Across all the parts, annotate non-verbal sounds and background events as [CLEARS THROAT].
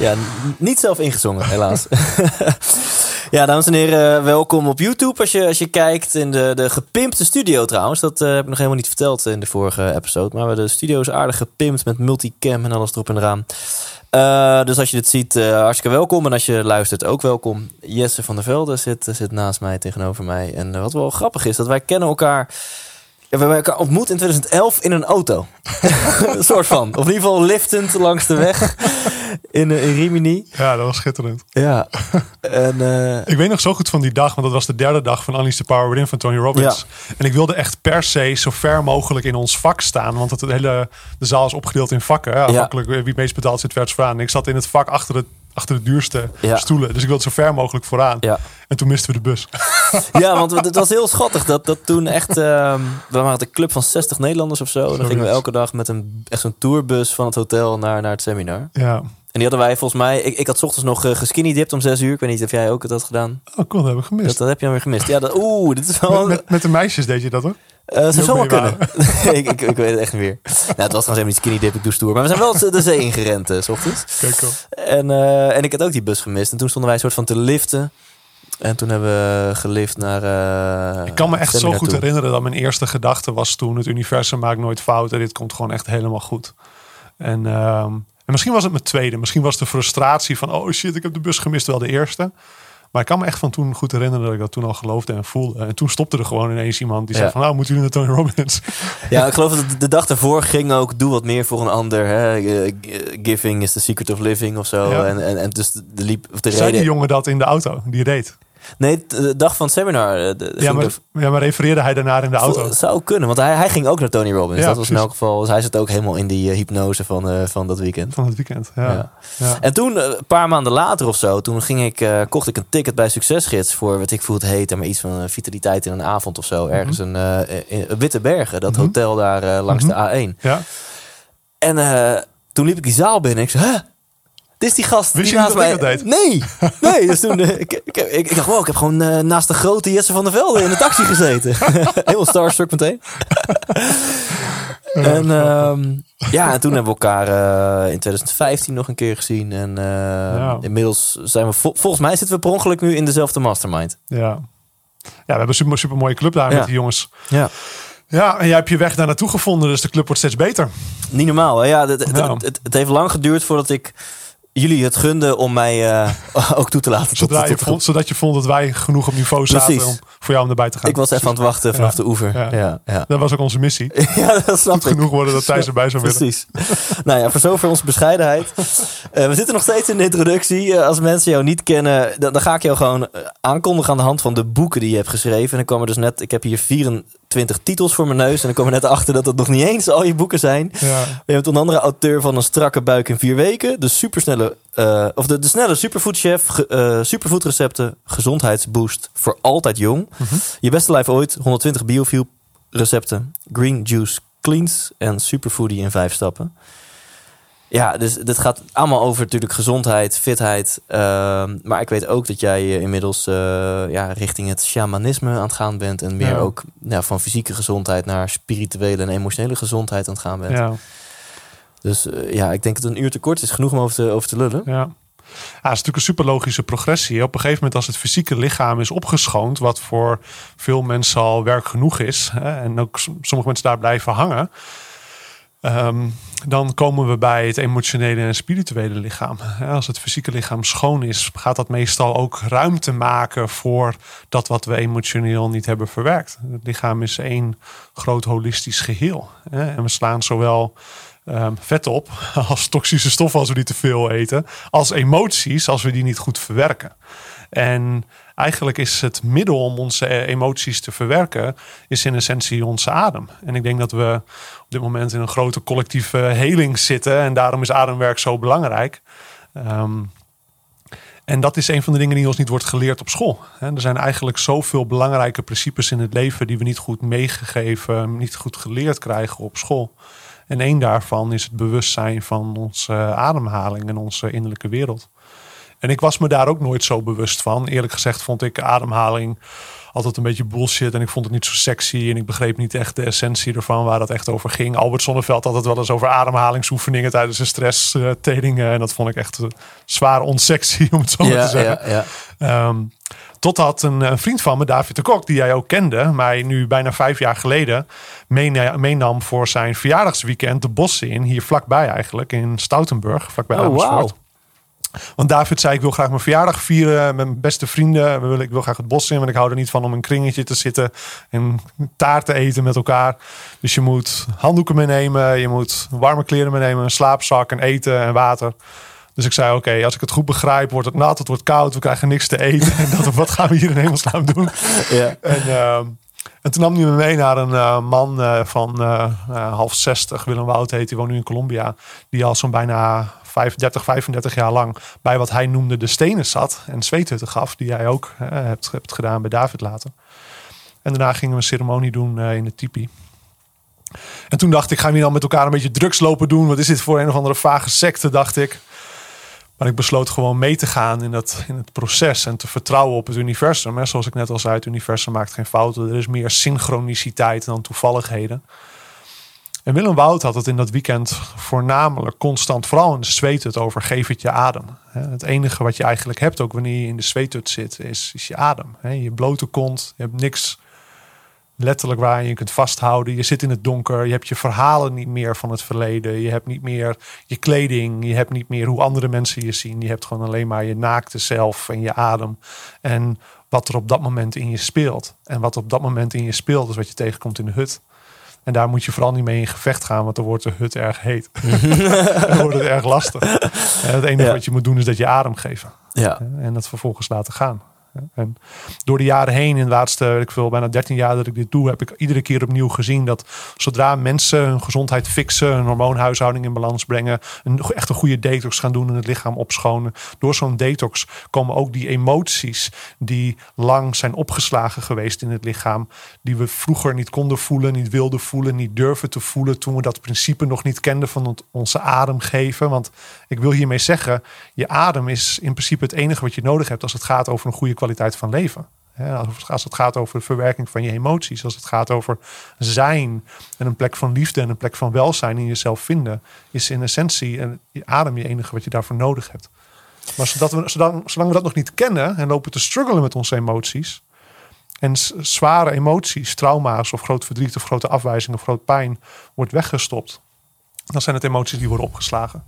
Ja, niet zelf ingezongen, helaas. [LAUGHS] ja, dames en heren, welkom op YouTube als je, als je kijkt. In de, de gepimpte studio trouwens. Dat eh, heb ik nog helemaal niet verteld in de vorige episode. Maar de studio is aardig gepimpt met multicam en alles erop en eraan. Eh, dus als je dit ziet, eh, hartstikke welkom. En als je luistert, ook welkom. Jesse van der Velde zit, zit naast mij, tegenover mij. En eh, wat wel grappig is, dat wij kennen elkaar... Ja, we hebben elkaar ontmoet in 2011 in een auto. [LAUGHS] een soort van. Of in ieder geval liftend langs de weg in, eh, in Rimini. Ja, dat was schitterend. Ja. [LAUGHS] En eh, Ik weet nog zo goed van die dag, want dat was de derde dag van Unleash the Power Within van Tony Robbins. En ik wilde echt per se zo ver mogelijk in ons vak staan, want het hele, de zaal is opgedeeld in vakken. Hè? Afhankelijk wie het meest betaald zit, werd. En ik zat in het vak achter het achter de duurste Ja. stoelen. Dus ik wilde zo ver mogelijk vooraan. Ja. En toen misten we de bus. [LAUGHS] ja, want het was heel schattig dat, dat toen echt... ehm, we waren een club van 60 Nederlanders of zo. En dan gingen we elke dag met een, echt zo'n tourbus van het hotel naar, naar het seminar. ja. En die hadden wij volgens mij... Ik, ik had 's ochtends nog uh, geskinny dipped om 6 uur. Ik weet niet of jij ook het had gedaan. Oh, cool, dat heb ik gemist. Dat, dat heb je dan weer gemist. Ja, dat, oeh, dit is wel... met, met, met de meisjes deed je dat hoor? Eh, zou wel mee kunnen. [LAUGHS] ik, ik, ik weet het echt niet meer. Nou, het was trouwens helemaal niet skinny dip, ik doe stoer. Maar we zijn wel de- zee ingerend, eh, s ochtends. Kijk cool. En, eh, en ik had ook die bus gemist. En toen stonden wij een soort van te liften. En toen hebben we gelift naar... eh, Ik kan me het echt zo goed toe. herinneren dat mijn eerste gedachte was toen: het universum maakt nooit fouten. Dit komt gewoon echt helemaal goed. En, ehm, en misschien was het mijn tweede. Misschien was de frustratie van: oh shit, ik heb de bus gemist, wel de eerste. Maar ik kan me echt van toen goed herinneren dat ik dat toen al geloofde en voelde. En toen stopte er gewoon ineens iemand die Ja. zei van, nou, moeten jullie naar Tony Robbins? [LAUGHS] Ja, ik geloof dat de dag daarvoor ging ook... Doe wat meer voor een ander. Hè? Eh, Giving is the secret of living of zo. Ja. En, en, en dus de, liep, de Zei die reden... jongen dat in de auto, die reed. Nee, de dag van het seminar. eh, de- de- Ja maar, ja, maar refereerde hij daarna in de auto? Het zou kunnen, want hij, hij ging ook naar Tony Robbins. Ja, dat was in elk geval... Dus hij zit ook helemaal in die eh, hypnose van, eh, van dat weekend. Van het weekend, ja. Ja. ja. En toen, eh, een paar maanden later of zo, toen ging ik, eh, kocht ik een ticket bij Succesgids voor, weet ik hoe het heet, maar iets van eh, vitaliteit in een avond of zo. Ergens een eh, in Witte Bergen, dat Mhm. hotel daar eh, langs Mhm. de A1. Ja. En eh, toen liep ik die zaal binnen. Ik zei, huh? Dit is die gast Wist die je naast niet mij... dat Nee, [LAUGHS] nee. Dus toen, eh, ik, ik, ik, ik dacht, wow, ik heb gewoon eh, naast de grote Jesse van der Velde in de taxi gezeten. [LAUGHS] Heel starstruck meteen. En ehm, ja, en toen hebben we elkaar eh, in 2015 nog een keer gezien. En eh, Ja. inmiddels zijn we, vol- volgens mij zitten we per ongeluk nu in dezelfde mastermind. Ja. ja, we hebben een super, super mooie club daar Ja. met die jongens. Ja. Ja, en jij hebt je weg daar naartoe gevonden, dus de club wordt steeds beter. Niet normaal, hè? Ja, het, het, Ja. het, het heeft lang geduurd voordat ik jullie het gunde om mij eh, [LAUGHS] ook toe te laten. tot- Zodra je tot- vond, zodat je vond dat wij genoeg op niveau zaten Precies. om voor jou om erbij te gaan. Ik was even aan het wachten vanaf Ja. de oever. Ja. Ja, ja. Dat was ook onze missie. [LAUGHS] Ja, dat snap Goed ik. genoeg worden dat Thijs erbij zou willen. Precies. [LAUGHS] nou ja, voor zover onze bescheidenheid. Eh, we zitten nog steeds in de introductie. Eh, als mensen jou niet kennen, dan, dan ga ik jou gewoon aankondigen aan de hand van de boeken die je hebt geschreven. En dan kwam er dus net, ik heb hier 24 titels voor mijn neus. En dan kom er net achter dat het nog niet eens al je boeken zijn. Ja. Je bent onder andere auteur van Een strakke buik in vier weken. De supersnelle, eh, of de, de snelle superfoodchef. Ge, eh, superfoodrecepten, gezondheidsboost voor altijd jong. Je beste lijf ooit, 120 biofuel recepten. Green juice cleans en superfoodie in vijf stappen. Ja, dus dit gaat allemaal over natuurlijk gezondheid, fitheid. ehm, maar ik weet ook dat jij inmiddels eh, ja, richting het shamanisme aan het gaan bent. En meer Ja. ook ja, van fysieke gezondheid naar spirituele en emotionele gezondheid aan het gaan bent. Ja. Dus eh, ja, ik denk dat een uur te kort is genoeg om over te, over te lullen. Ja. Ja, het is natuurlijk een super logische progressie. Op een gegeven moment als het fysieke lichaam is opgeschoond, wat voor veel mensen al werk genoeg is, hè, en ook sommige mensen daar blijven hangen, ehm, dan komen we bij het emotionele en spirituele lichaam. Als het fysieke lichaam schoon is, gaat dat meestal ook ruimte maken voor dat wat we emotioneel niet hebben verwerkt. Het lichaam is één groot holistisch geheel. En we slaan zowel ehm, vet op [LAUGHS] als toxische stoffen als we die te veel eten, als emoties als we die niet goed verwerken. En eigenlijk is het middel om onze eh, emoties te verwerken, is in essentie onze adem. En ik denk dat we op dit moment in een grote collectieve heling zitten. En daarom is ademwerk zo belangrijk. Ehm, en dat is een van de dingen die ons niet wordt geleerd op school. Er zijn eigenlijk zoveel belangrijke principes in het leven die we niet goed meegegeven, niet goed geleerd krijgen op school. En één daarvan is het bewustzijn van onze ademhaling en onze innerlijke wereld. En ik was me daar ook nooit zo bewust van. Eerlijk gezegd vond ik ademhaling altijd een beetje bullshit. En ik vond het niet zo sexy. En ik begreep niet echt de essentie ervan, waar dat echt over ging. Albert Sonneveld had het wel eens over ademhalingsoefeningen tijdens de stresstrainingen. En dat vond ik echt uh, zwaar onsexy, [LAUGHS] om het zo maar te zeggen. Ja, ja. Um, totdat een, een, vriend van me, David de Kok, die jij ook kende, mij nu bijna vijf jaar geleden meenam voor zijn verjaardagsweekend de bossen in, hier vlakbij eigenlijk, in Stoutenburg, vlakbij oh, Amersfoort. Wow. Want David zei, ik wil graag mijn verjaardag vieren met mijn beste vrienden. Ik wil graag het bos in, want ik hou er niet van om een kringetje te zitten en taart te eten met elkaar. Dus je moet handdoeken meenemen, je moet warme kleren meenemen, een slaapzak en eten en water. Dus ik zei, oké, als ik het goed begrijp, wordt het nat, het wordt koud, we krijgen niks te eten. [LAUGHS] en dat, wat gaan we hier in hemelsnaam doen? [LAUGHS] Ja. En, uh, en toen nam hij me mee naar een uh, man uh, van half zestig, Willem Wout heet, die woont nu in Colombia. Die al zo'n bijna 35, 35 jaar lang bij wat hij noemde de stenen zat en zweethutten gaf, die jij ook hebt, hebt gedaan bij David later. En daarna gingen we een ceremonie doen in de tipi. En toen dacht ik, gaan we dan met elkaar een beetje drugs lopen doen? Wat is dit voor een of andere vage secte, dacht ik. Maar ik besloot gewoon mee te gaan in het, in het proces en te vertrouwen op het universum. En zoals ik net al zei, het universum maakt geen fouten. Er is meer synchroniciteit dan toevalligheden. En Willem Wout had het in dat weekend voornamelijk constant, vooral in de zweethut, over geef het je adem. Het enige wat je eigenlijk hebt, ook wanneer je in de zweethut zit, is, is je adem. Je blote kont, je hebt niks letterlijk waar je kunt vasthouden. Je zit in het donker, je hebt je verhalen niet meer van het verleden. Je hebt niet meer je kleding, je hebt niet meer hoe andere mensen je zien. Je hebt gewoon alleen maar je naakte zelf en je adem. En wat er op dat moment in je speelt. En wat op dat moment in je speelt, is wat je tegenkomt in de hut. En daar moet je vooral niet mee in gevecht gaan, want dan wordt de hut erg heet. [LAUGHS] dan wordt het erg lastig. [LAUGHS] En het enige wat je moet doen is dat je adem geven. Ja. En dat vervolgens laten gaan. En door de jaren heen, in de laatste, ik veel, bijna 13 jaar dat ik dit doe, heb ik iedere keer opnieuw gezien dat zodra mensen hun gezondheid fixen, een hormoonhuishouding in balans brengen, een, echt een goede detox gaan doen en het lichaam opschonen, door zo'n detox komen ook die emoties die lang zijn opgeslagen geweest in het lichaam, die we vroeger niet konden voelen, niet wilden voelen, niet durven te voelen toen we dat principe nog niet kenden van onze adem geven. Want ik wil hiermee zeggen, je adem is in principe het enige wat je nodig hebt als het gaat over een goede kwaliteit van leven. Als het gaat over de verwerking van je emoties, als het gaat over zijn en een plek van liefde en een plek van welzijn in jezelf vinden, is in essentie en adem je enige wat je daarvoor nodig hebt. Maar zodat we, zolang, zolang we dat nog niet kennen en lopen te struggelen met onze emoties, en zware emoties, trauma's of groot verdriet of grote afwijzing of groot pijn wordt weggestopt, dan zijn het emoties die worden opgeslagen.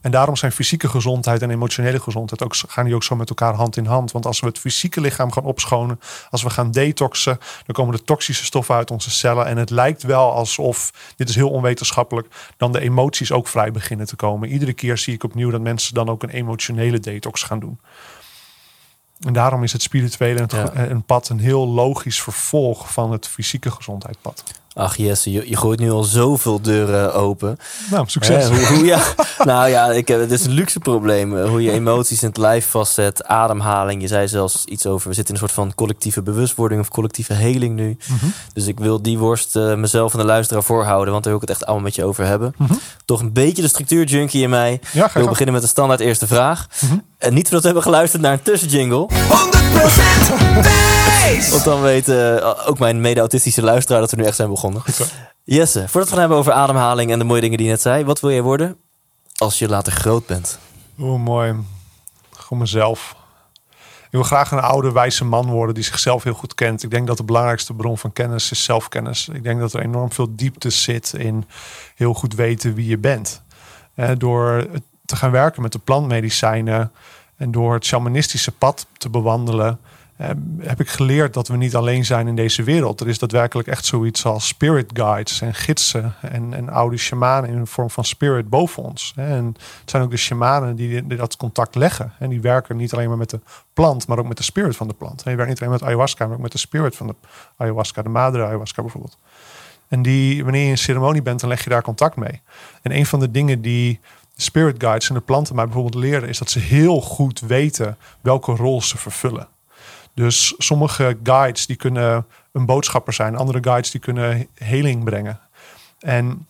En daarom zijn fysieke gezondheid en emotionele gezondheid ook, gaan die ook zo met elkaar hand in hand. Want als we het fysieke lichaam gaan opschonen, als we gaan detoxen, dan komen de toxische stoffen uit onze cellen. En het lijkt wel alsof, dit is heel onwetenschappelijk, dan de emoties ook vrij beginnen te komen. Iedere keer zie ik opnieuw dat mensen dan ook een emotionele detox gaan doen. En daarom is het spirituele een pad een heel logisch vervolg van het fysieke gezondheidspad. Ach Jesse, je, je gooit nu al zoveel deuren open. Nou, succes. hoe, hoe, ja, [LAUGHS] nou ja, ik, het is een luxe probleem. Hoe je emoties in het lijf vastzet, ademhaling. Je zei zelfs iets over, we zitten in een soort van collectieve bewustwording of collectieve heling nu. Mhm. Dus ik wil die worst uh, mezelf en de luisteraar voorhouden, want daar wil ik het echt allemaal met je over hebben. Mhm. Toch een beetje de structuurjunkie in mij. Ja, ik wil beginnen met de standaard eerste vraag. Mhm. En niet voordat we hebben geluisterd naar een tussenjingle. 100% Want dan weten uh, ook mijn mede-autistische luisteraar dat we nu echt zijn begonnen. Jesse, voordat we het gaan hebben over ademhaling en de mooie dingen die je net zei. Wat wil jij worden als je later groot bent? Oeh, mooi. Gewoon mezelf. Ik wil graag een oude, wijze man worden die zichzelf heel goed kent. Ik denk dat de belangrijkste bron van kennis is zelfkennis. Ik denk dat er enorm veel diepte zit in heel goed weten wie je bent. Eh, door te gaan werken met de plantmedicijnen en door het shamanistische pad te bewandelen heb ik geleerd dat we niet alleen zijn in deze wereld. Er is daadwerkelijk echt zoiets als spirit guides en gidsen en, en oude shamanen in de vorm van spirit boven ons. En het zijn ook de shamanen die, dat contact leggen. En die werken niet alleen maar met de plant, maar ook met de spirit van de plant. En je werkt niet alleen met ayahuasca, maar ook met de spirit van de ayahuasca, de madre ayahuasca bijvoorbeeld. En die, wanneer je in een ceremonie bent, dan leg je daar contact mee. En een van de dingen die spirit guides en de planten mij bijvoorbeeld leren, is dat ze heel goed weten welke rol ze vervullen. Dus sommige guides die kunnen een boodschapper zijn, andere guides die kunnen heling brengen. En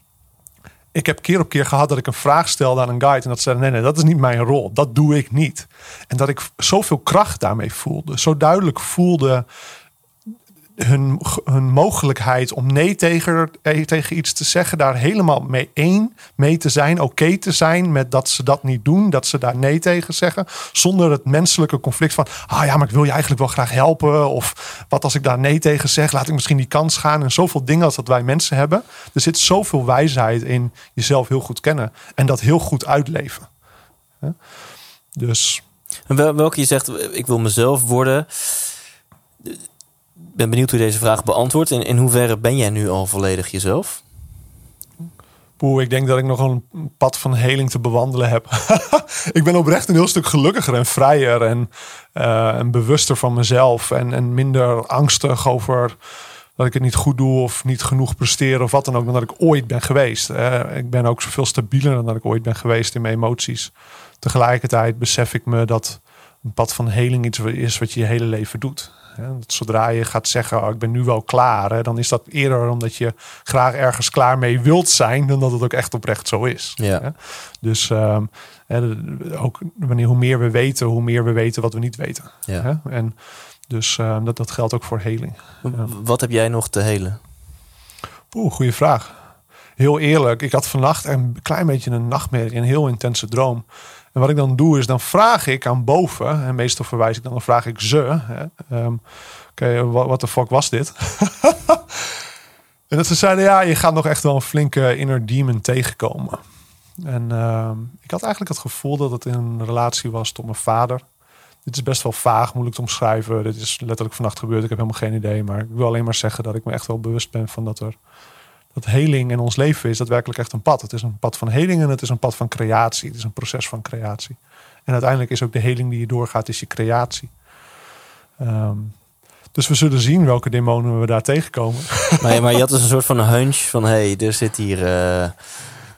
ik heb keer op keer gehad dat ik een vraag stelde aan een guide en dat ze zeiden: nee, nee, dat is niet mijn rol, dat doe ik niet. En dat ik zoveel kracht daarmee voelde, zo duidelijk voelde hun, hun mogelijkheid om nee tegen, eh, tegen iets te zeggen, daar helemaal mee één mee te zijn, oké te zijn met dat ze dat niet doen, dat ze daar nee tegen zeggen, zonder het menselijke conflict van, ah ja, maar ik wil je eigenlijk wel graag helpen, of wat als ik daar nee tegen zeg, laat ik misschien die kans gaan, en zoveel dingen als dat wij mensen hebben. Er zit zoveel wijsheid in jezelf heel goed kennen en dat heel goed uitleven. Dus. welke je zegt, ik wil mezelf worden ben benieuwd hoe deze vraag beantwoordt. En in hoeverre ben jij nu al volledig jezelf? Poeh, ik denk dat ik nog een pad van heling te bewandelen heb. [LAUGHS] ik ben oprecht een heel stuk gelukkiger en vrijer en, uh, en bewuster van mezelf. En, en minder angstig over dat ik het niet goed doe of niet genoeg presteer of wat dan ook, dan dat ik ooit ben geweest. ik ben ook zoveel stabieler dan dat ik ooit ben geweest in mijn emoties. Tegelijkertijd besef ik me dat een pad van heling iets is wat je je hele leven doet. Zodra je gaat zeggen, oh, ik ben nu wel klaar, hè, dan is dat eerder omdat je graag ergens klaar mee wilt zijn, dan dat het ook echt oprecht zo is. Ja. Dus um, ook wanneer hoe meer we weten, hoe meer we weten wat we niet weten. Ja. En dus um, dat, dat geldt ook voor heling. Wat heb jij nog te helen? Oeh, goede vraag. Heel eerlijk, ik had vannacht een klein beetje een nachtmerrie, een heel intense droom. En wat ik dan doe is, dan vraag ik aan boven, en meestal verwijs ik dan, dan vraag ik ze. Um, Oké, wat de fuck was dit? [LAUGHS] en dat ze zeiden, ja, je gaat nog echt wel een flinke inner demon tegenkomen. En uh, ik had eigenlijk het gevoel dat het in een relatie was tot mijn vader. Dit is best wel vaag, moeilijk te omschrijven. Dit is letterlijk vannacht gebeurd. Ik heb helemaal geen idee. Maar ik wil alleen maar zeggen dat ik me echt wel bewust ben van dat er dat heling in ons leven is daadwerkelijk echt een pad. Het is een pad van heling en het is een pad van creatie. Het is een proces van creatie. En uiteindelijk is ook de heling die je doorgaat, is je creatie. Ehm, dus we zullen zien welke demonen we daar tegenkomen. [LAUGHS] Maar, maar je had dus een soort van hunch van... hé, hey, er zit hier... Uh,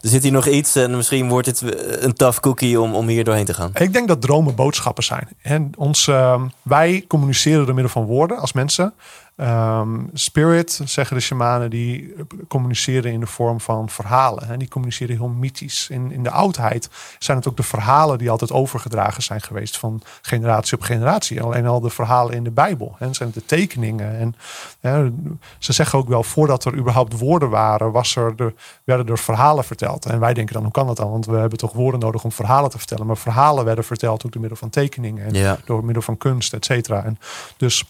er zit hier nog iets en misschien wordt het een tough cookie om, om hier doorheen te gaan. Ik denk dat dromen boodschappen zijn. En ons, uh, wij communiceren door middel van woorden als mensen. Um, spirit, zeggen de shamanen, die communiceren in de vorm van verhalen. En die communiceren heel mythisch. In, in de oudheid zijn het ook de verhalen die altijd overgedragen zijn geweest van generatie op generatie. Alleen al de verhalen in de Bijbel. En zijn het de tekeningen. En ze zeggen ook wel, voordat er überhaupt woorden waren, was er de, werden er verhalen verteld. En wij denken dan, hoe kan dat dan? Want we hebben toch woorden nodig om verhalen te vertellen. Maar verhalen werden verteld ook door middel van tekeningen. En door middel van kunst, et cetera. En dus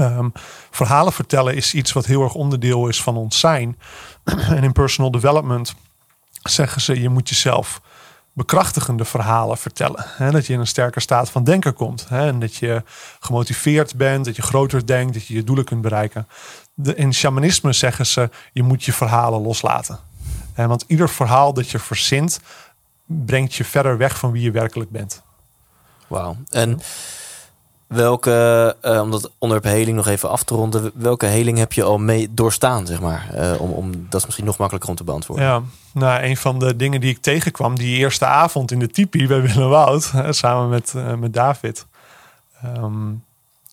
Um, verhalen vertellen is iets wat heel erg onderdeel is van ons zijn. [CLEARS THROAT] en in personal development zeggen ze: je moet jezelf bekrachtigende verhalen vertellen. Hè? Dat je in een sterker staat van denken komt. En dat je gemotiveerd bent, dat je groter denkt, dat je je doelen kunt bereiken. De, in shamanisme zeggen ze: je moet je verhalen loslaten. En want ieder verhaal dat je verzint, brengt je verder weg van wie je werkelijk bent. Wauw. En. Welke, uh, om dat onderwerp heling nog even af te ronden, welke heling heb je al mee doorstaan, zeg maar? Uh, om, om, dat is misschien nog makkelijker om te beantwoorden. Ja, nou, een van de dingen die ik tegenkwam die eerste avond in de tipi bij Willem Woud, samen met, uh, met David, um,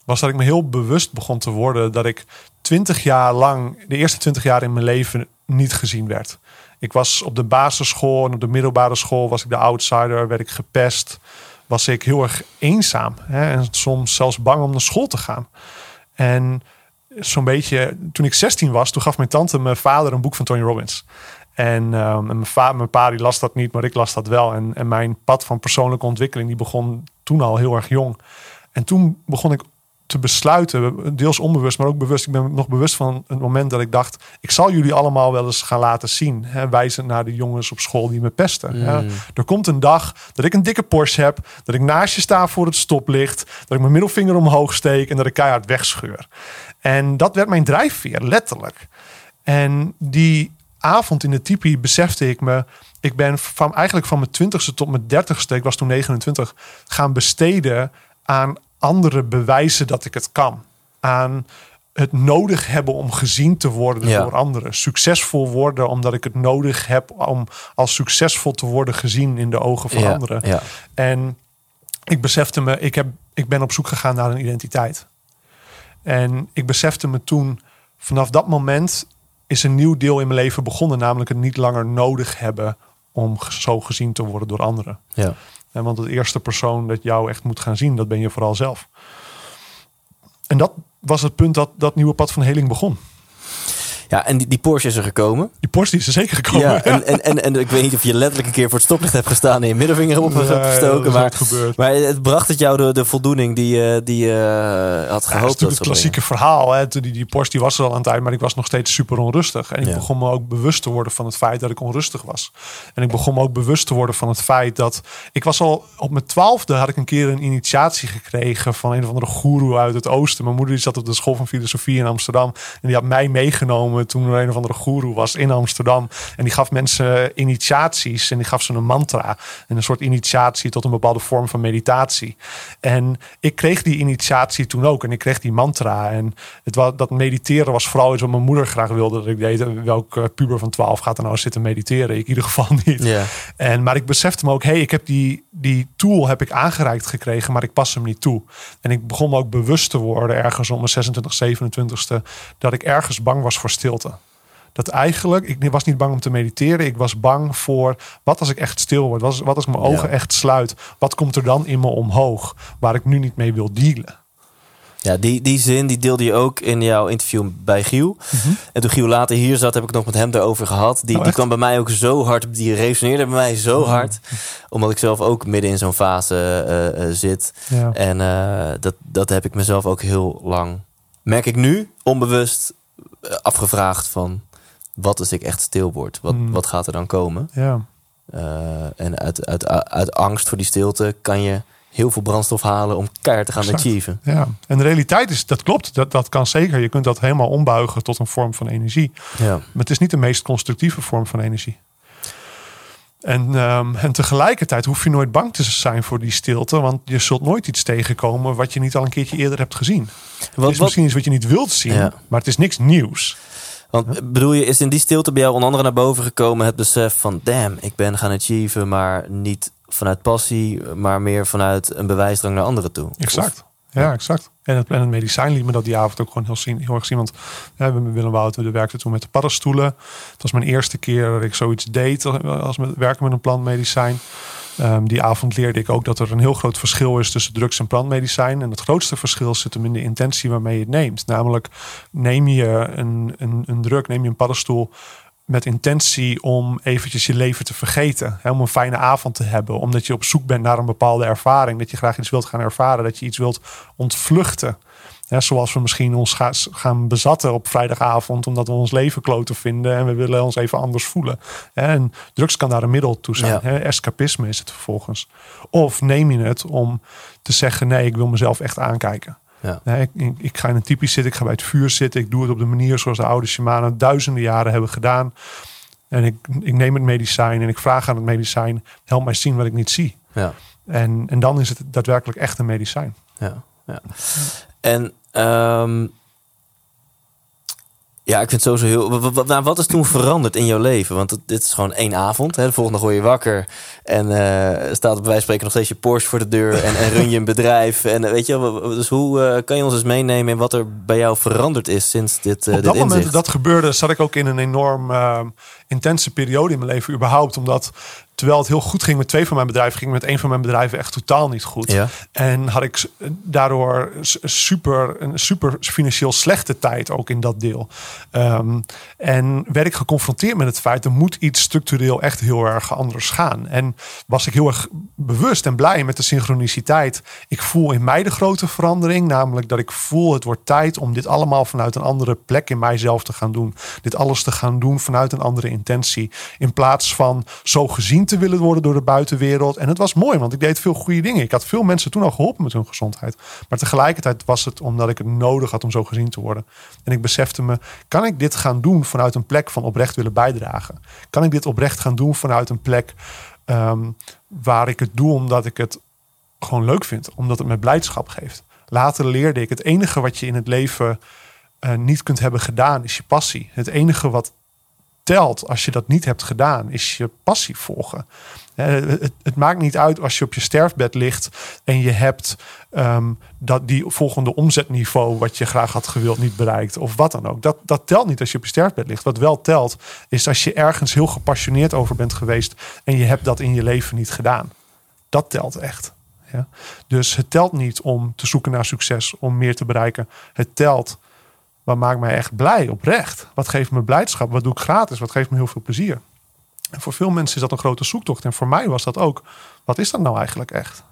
was dat ik me heel bewust begon te worden dat ik twintig jaar lang, de eerste twintig jaar in mijn leven, niet gezien werd. Ik was op de basisschool en op de middelbare school was ik de outsider, werd ik gepest was ik heel erg eenzaam. Hè, en soms zelfs bang om naar school te gaan. En zo'n beetje, toen ik 16 was, toen gaf mijn tante mijn vader een boek van Tony Robbins. En, um, en mijn, va mijn pa die las dat niet, maar ik las dat wel. En, en mijn pad van persoonlijke ontwikkeling die begon toen al heel erg jong. En toen begon ik te besluiten, deels onbewust, maar ook bewust. Ik ben nog bewust van het moment dat ik dacht: ik zal jullie allemaal wel eens gaan laten zien. Hè, wijzend naar de jongens op school die me pesten. Ja. Er komt een dag dat ik een dikke Porsche heb, dat ik naast je sta voor het stoplicht, dat ik mijn middelvinger omhoog steek en dat ik keihard wegscheur. En dat werd mijn drijfveer, letterlijk. En die avond in de tipi besefte ik me. Ik ben van, eigenlijk van mijn twintigste tot mijn dertigste, ik was toen 29, gaan besteden aan andere bewijzen dat ik het kan. Aan het nodig hebben om gezien te worden Ja. door anderen. Succesvol worden omdat ik het nodig heb om als succesvol te worden gezien in de ogen van Ja, anderen. ja. En ik besefte me, ik, heb, ik ben op zoek gegaan naar een identiteit. En ik besefte me toen, vanaf dat moment is een nieuw deel in mijn leven begonnen. Namelijk het niet langer nodig hebben om zo gezien te worden door anderen. Ja. En want het eerste persoon dat jou echt moet gaan zien, dat ben je vooral zelf. En dat was het punt dat dat nieuwe pad van heling begon. Ja, en die, die Porsche is er gekomen. Die Porsche is er zeker gekomen. Ja, en, en, en, en ik weet niet of je letterlijk een keer voor het stoplicht hebt gestaan en je middelvinger op hebt Nee, dat gestoken. Maar, maar het bracht het jou de, de voldoening die, je- die je had Ja, dat is gehoopt. het klassieke verhaal. Hè. Die, die Porsche die was er al aan het tijd, maar ik was nog steeds super onrustig. En ik Ja. begon me ook bewust te worden van het feit dat ik onrustig was. En ik begon me ook bewust te worden van het feit dat... Ik was al op mijn twaalfde had ik een keer een initiatie gekregen van een of andere goeroe uit het oosten. Mijn moeder die zat op de school van filosofie in Amsterdam. En die had mij meegenomen toen er een of andere goeroe was in Amsterdam. En die gaf mensen initiaties en die gaf ze een mantra. En een soort initiatie tot een bepaalde vorm van meditatie. En ik kreeg die initiatie toen ook. En ik kreeg die mantra. En het was, dat mediteren was vooral iets wat mijn moeder graag wilde dat ik deed. En Welke puber van 12 gaat er nou zitten mediteren? Ik in ieder geval [LAUGHS] niet. En, maar ik besefte me ook, hey, ik heb die, die tool heb ik aangereikt gekregen, maar ik pas hem niet toe. En ik begon me ook bewust te worden, ergens om mijn 26, 27ste, dat ik ergens bang was voor stilte. Dat eigenlijk, ik was niet bang om te mediteren. Ik was bang voor wat als ik echt stil word? Wat, als- wat als ik mijn ogen Ja. echt sluit? Wat komt er dan in me omhoog waar ik nu niet mee wil dealen? Ja, die, die zin die deelde je ook in jouw interview bij Giel. En toen Giel later hier zat, heb ik het nog met hem daarover gehad. Die, Mhm. Oh, die kwam bij mij ook zo hard, die resoneerde bij mij zo hard. Omdat ik zelf ook midden in zo'n fase eh, eh, zit. Ja. En eh, dat, dat heb ik mezelf ook heel lang, merk ik nu, onbewust eh, afgevraagd van... Wat als ik echt stil word? Wat, Hmm. wat gaat er dan komen? Ja. Eh, en uit, uit, uit angst voor die stilte kan je heel veel brandstof halen om keihard te gaan Exact. achieven. ja. En de realiteit is, dat klopt. Dat, dat kan zeker. Je kunt dat helemaal ombuigen tot een vorm van energie. Ja. Maar het is niet de meest constructieve vorm van energie. En, ehm, en tegelijkertijd hoef je nooit bang te zijn voor die stilte. Want je zult nooit iets tegenkomen wat je niet al een keertje eerder hebt gezien. het Wat, is wat, misschien iets wat je niet wilt zien, Ja. maar het is niks nieuws. want bedoel je, is in die stilte bij jou onder andere naar boven gekomen het besef van... damn, ik ben gaan achieven, maar niet vanuit passie... maar meer vanuit een bewijsdrang naar anderen toe? Exact. Ja, exact. En het, medicijn liet me dat die avond ook gewoon heel, zien, heel erg zien. Want we- Willem Wouter we werkte toen met de paddenstoelen. Het was mijn eerste keer dat ik zoiets deed als met werken met een plantmedicijn. Ehm, die avond leerde ik ook dat er een heel groot verschil is tussen drugs en plantmedicijn. En het grootste verschil zit hem in de intentie waarmee je het neemt. Namelijk neem je een, een, een drug, neem je een paddenstoel met intentie om eventjes je leven te vergeten. Hè, om een fijne avond te hebben. Omdat je op zoek bent naar een bepaalde ervaring. Dat je graag iets wilt gaan ervaren. Dat je iets wilt ontvluchten. Hè, zoals we misschien ons ga- gaan bezatten op vrijdagavond. Omdat we ons leven kloten vinden. En we willen ons even anders voelen. Hè, en drugs kan daar een middel toe zijn. Ja. Escapisme is het vervolgens. Of neem je het om te zeggen... nee, ik wil mezelf echt aankijken. Ja. Nee, ik, ik, ik ga in een typisch zitten, ik ga bij het vuur zitten. Ik doe het op de manier zoals de oude shamanen duizenden jaren hebben gedaan. En ik, ik neem het medicijn en ik vraag aan het medicijn: help mij zien wat ik niet zie. Ja. En, en dan is het daadwerkelijk echt een medicijn. Ja, ja. En ehm, ja, ik vind het sowieso heel. Wat, wat, nou, wat is toen veranderd in jouw leven? Want het, dit is gewoon één avond. Hè? De volgende word je wakker en eh, staat bij wijze van spreken nog steeds je Porsche voor de deur en, en run je een bedrijf. En eh, weet je, wel, dus hoe eh, kan je ons eens meenemen in wat er bij jou veranderd is sinds dit, eh Op dit dat moment inzicht? dat dat gebeurde, zat ik ook in een enorm eh, intense periode in mijn leven überhaupt. Omdat terwijl het heel goed ging met twee van mijn bedrijven, ging met een van mijn bedrijven echt totaal niet goed. Ja. En had ik daardoor super, een super financieel slechte tijd ook in dat deel. Ehm, en werd ik geconfronteerd met het feit, er moet iets structureel echt heel erg anders gaan. En was ik heel erg bewust en blij met de synchroniciteit. Ik voel in mij de grote verandering, namelijk dat ik voel het wordt tijd om dit allemaal vanuit een andere plek in mijzelf te gaan doen. Dit alles te gaan doen vanuit een andere intentie. In plaats van zo gezien te willen worden door de buitenwereld. En het was mooi, want ik deed veel goede dingen. Ik had veel mensen toen al geholpen met hun gezondheid. Maar tegelijkertijd was het omdat ik het nodig had om zo gezien te worden. En ik besefte me, kan ik dit gaan doen vanuit een plek van oprecht willen bijdragen? Kan ik dit oprecht gaan doen vanuit een plek ehm, waar ik het doe omdat ik het gewoon leuk vind, omdat het me blijdschap geeft. Later leerde ik, het enige wat je in het leven eh, niet kunt hebben gedaan, is je passie. Het enige wat telt als je dat niet hebt gedaan, is je passie volgen. Eh, het, het maakt niet uit als je op je sterfbed ligt en je hebt ehm, dat die volgende omzetniveau wat je graag had gewild niet bereikt of wat dan ook. Dat, dat telt niet als je op je sterfbed ligt. Wat wel telt is als je ergens heel gepassioneerd over bent geweest en je hebt dat in je leven niet gedaan. Dat telt echt. Ja? Dus het telt niet om te zoeken naar succes, om meer te bereiken. Het telt wat maakt mij echt blij, oprecht. Wat geeft me blijdschap? Wat doe ik gratis? Wat geeft me heel veel plezier? En voor veel mensen is dat een grote zoektocht. En voor mij was dat ook. Wat is dat nou eigenlijk echt?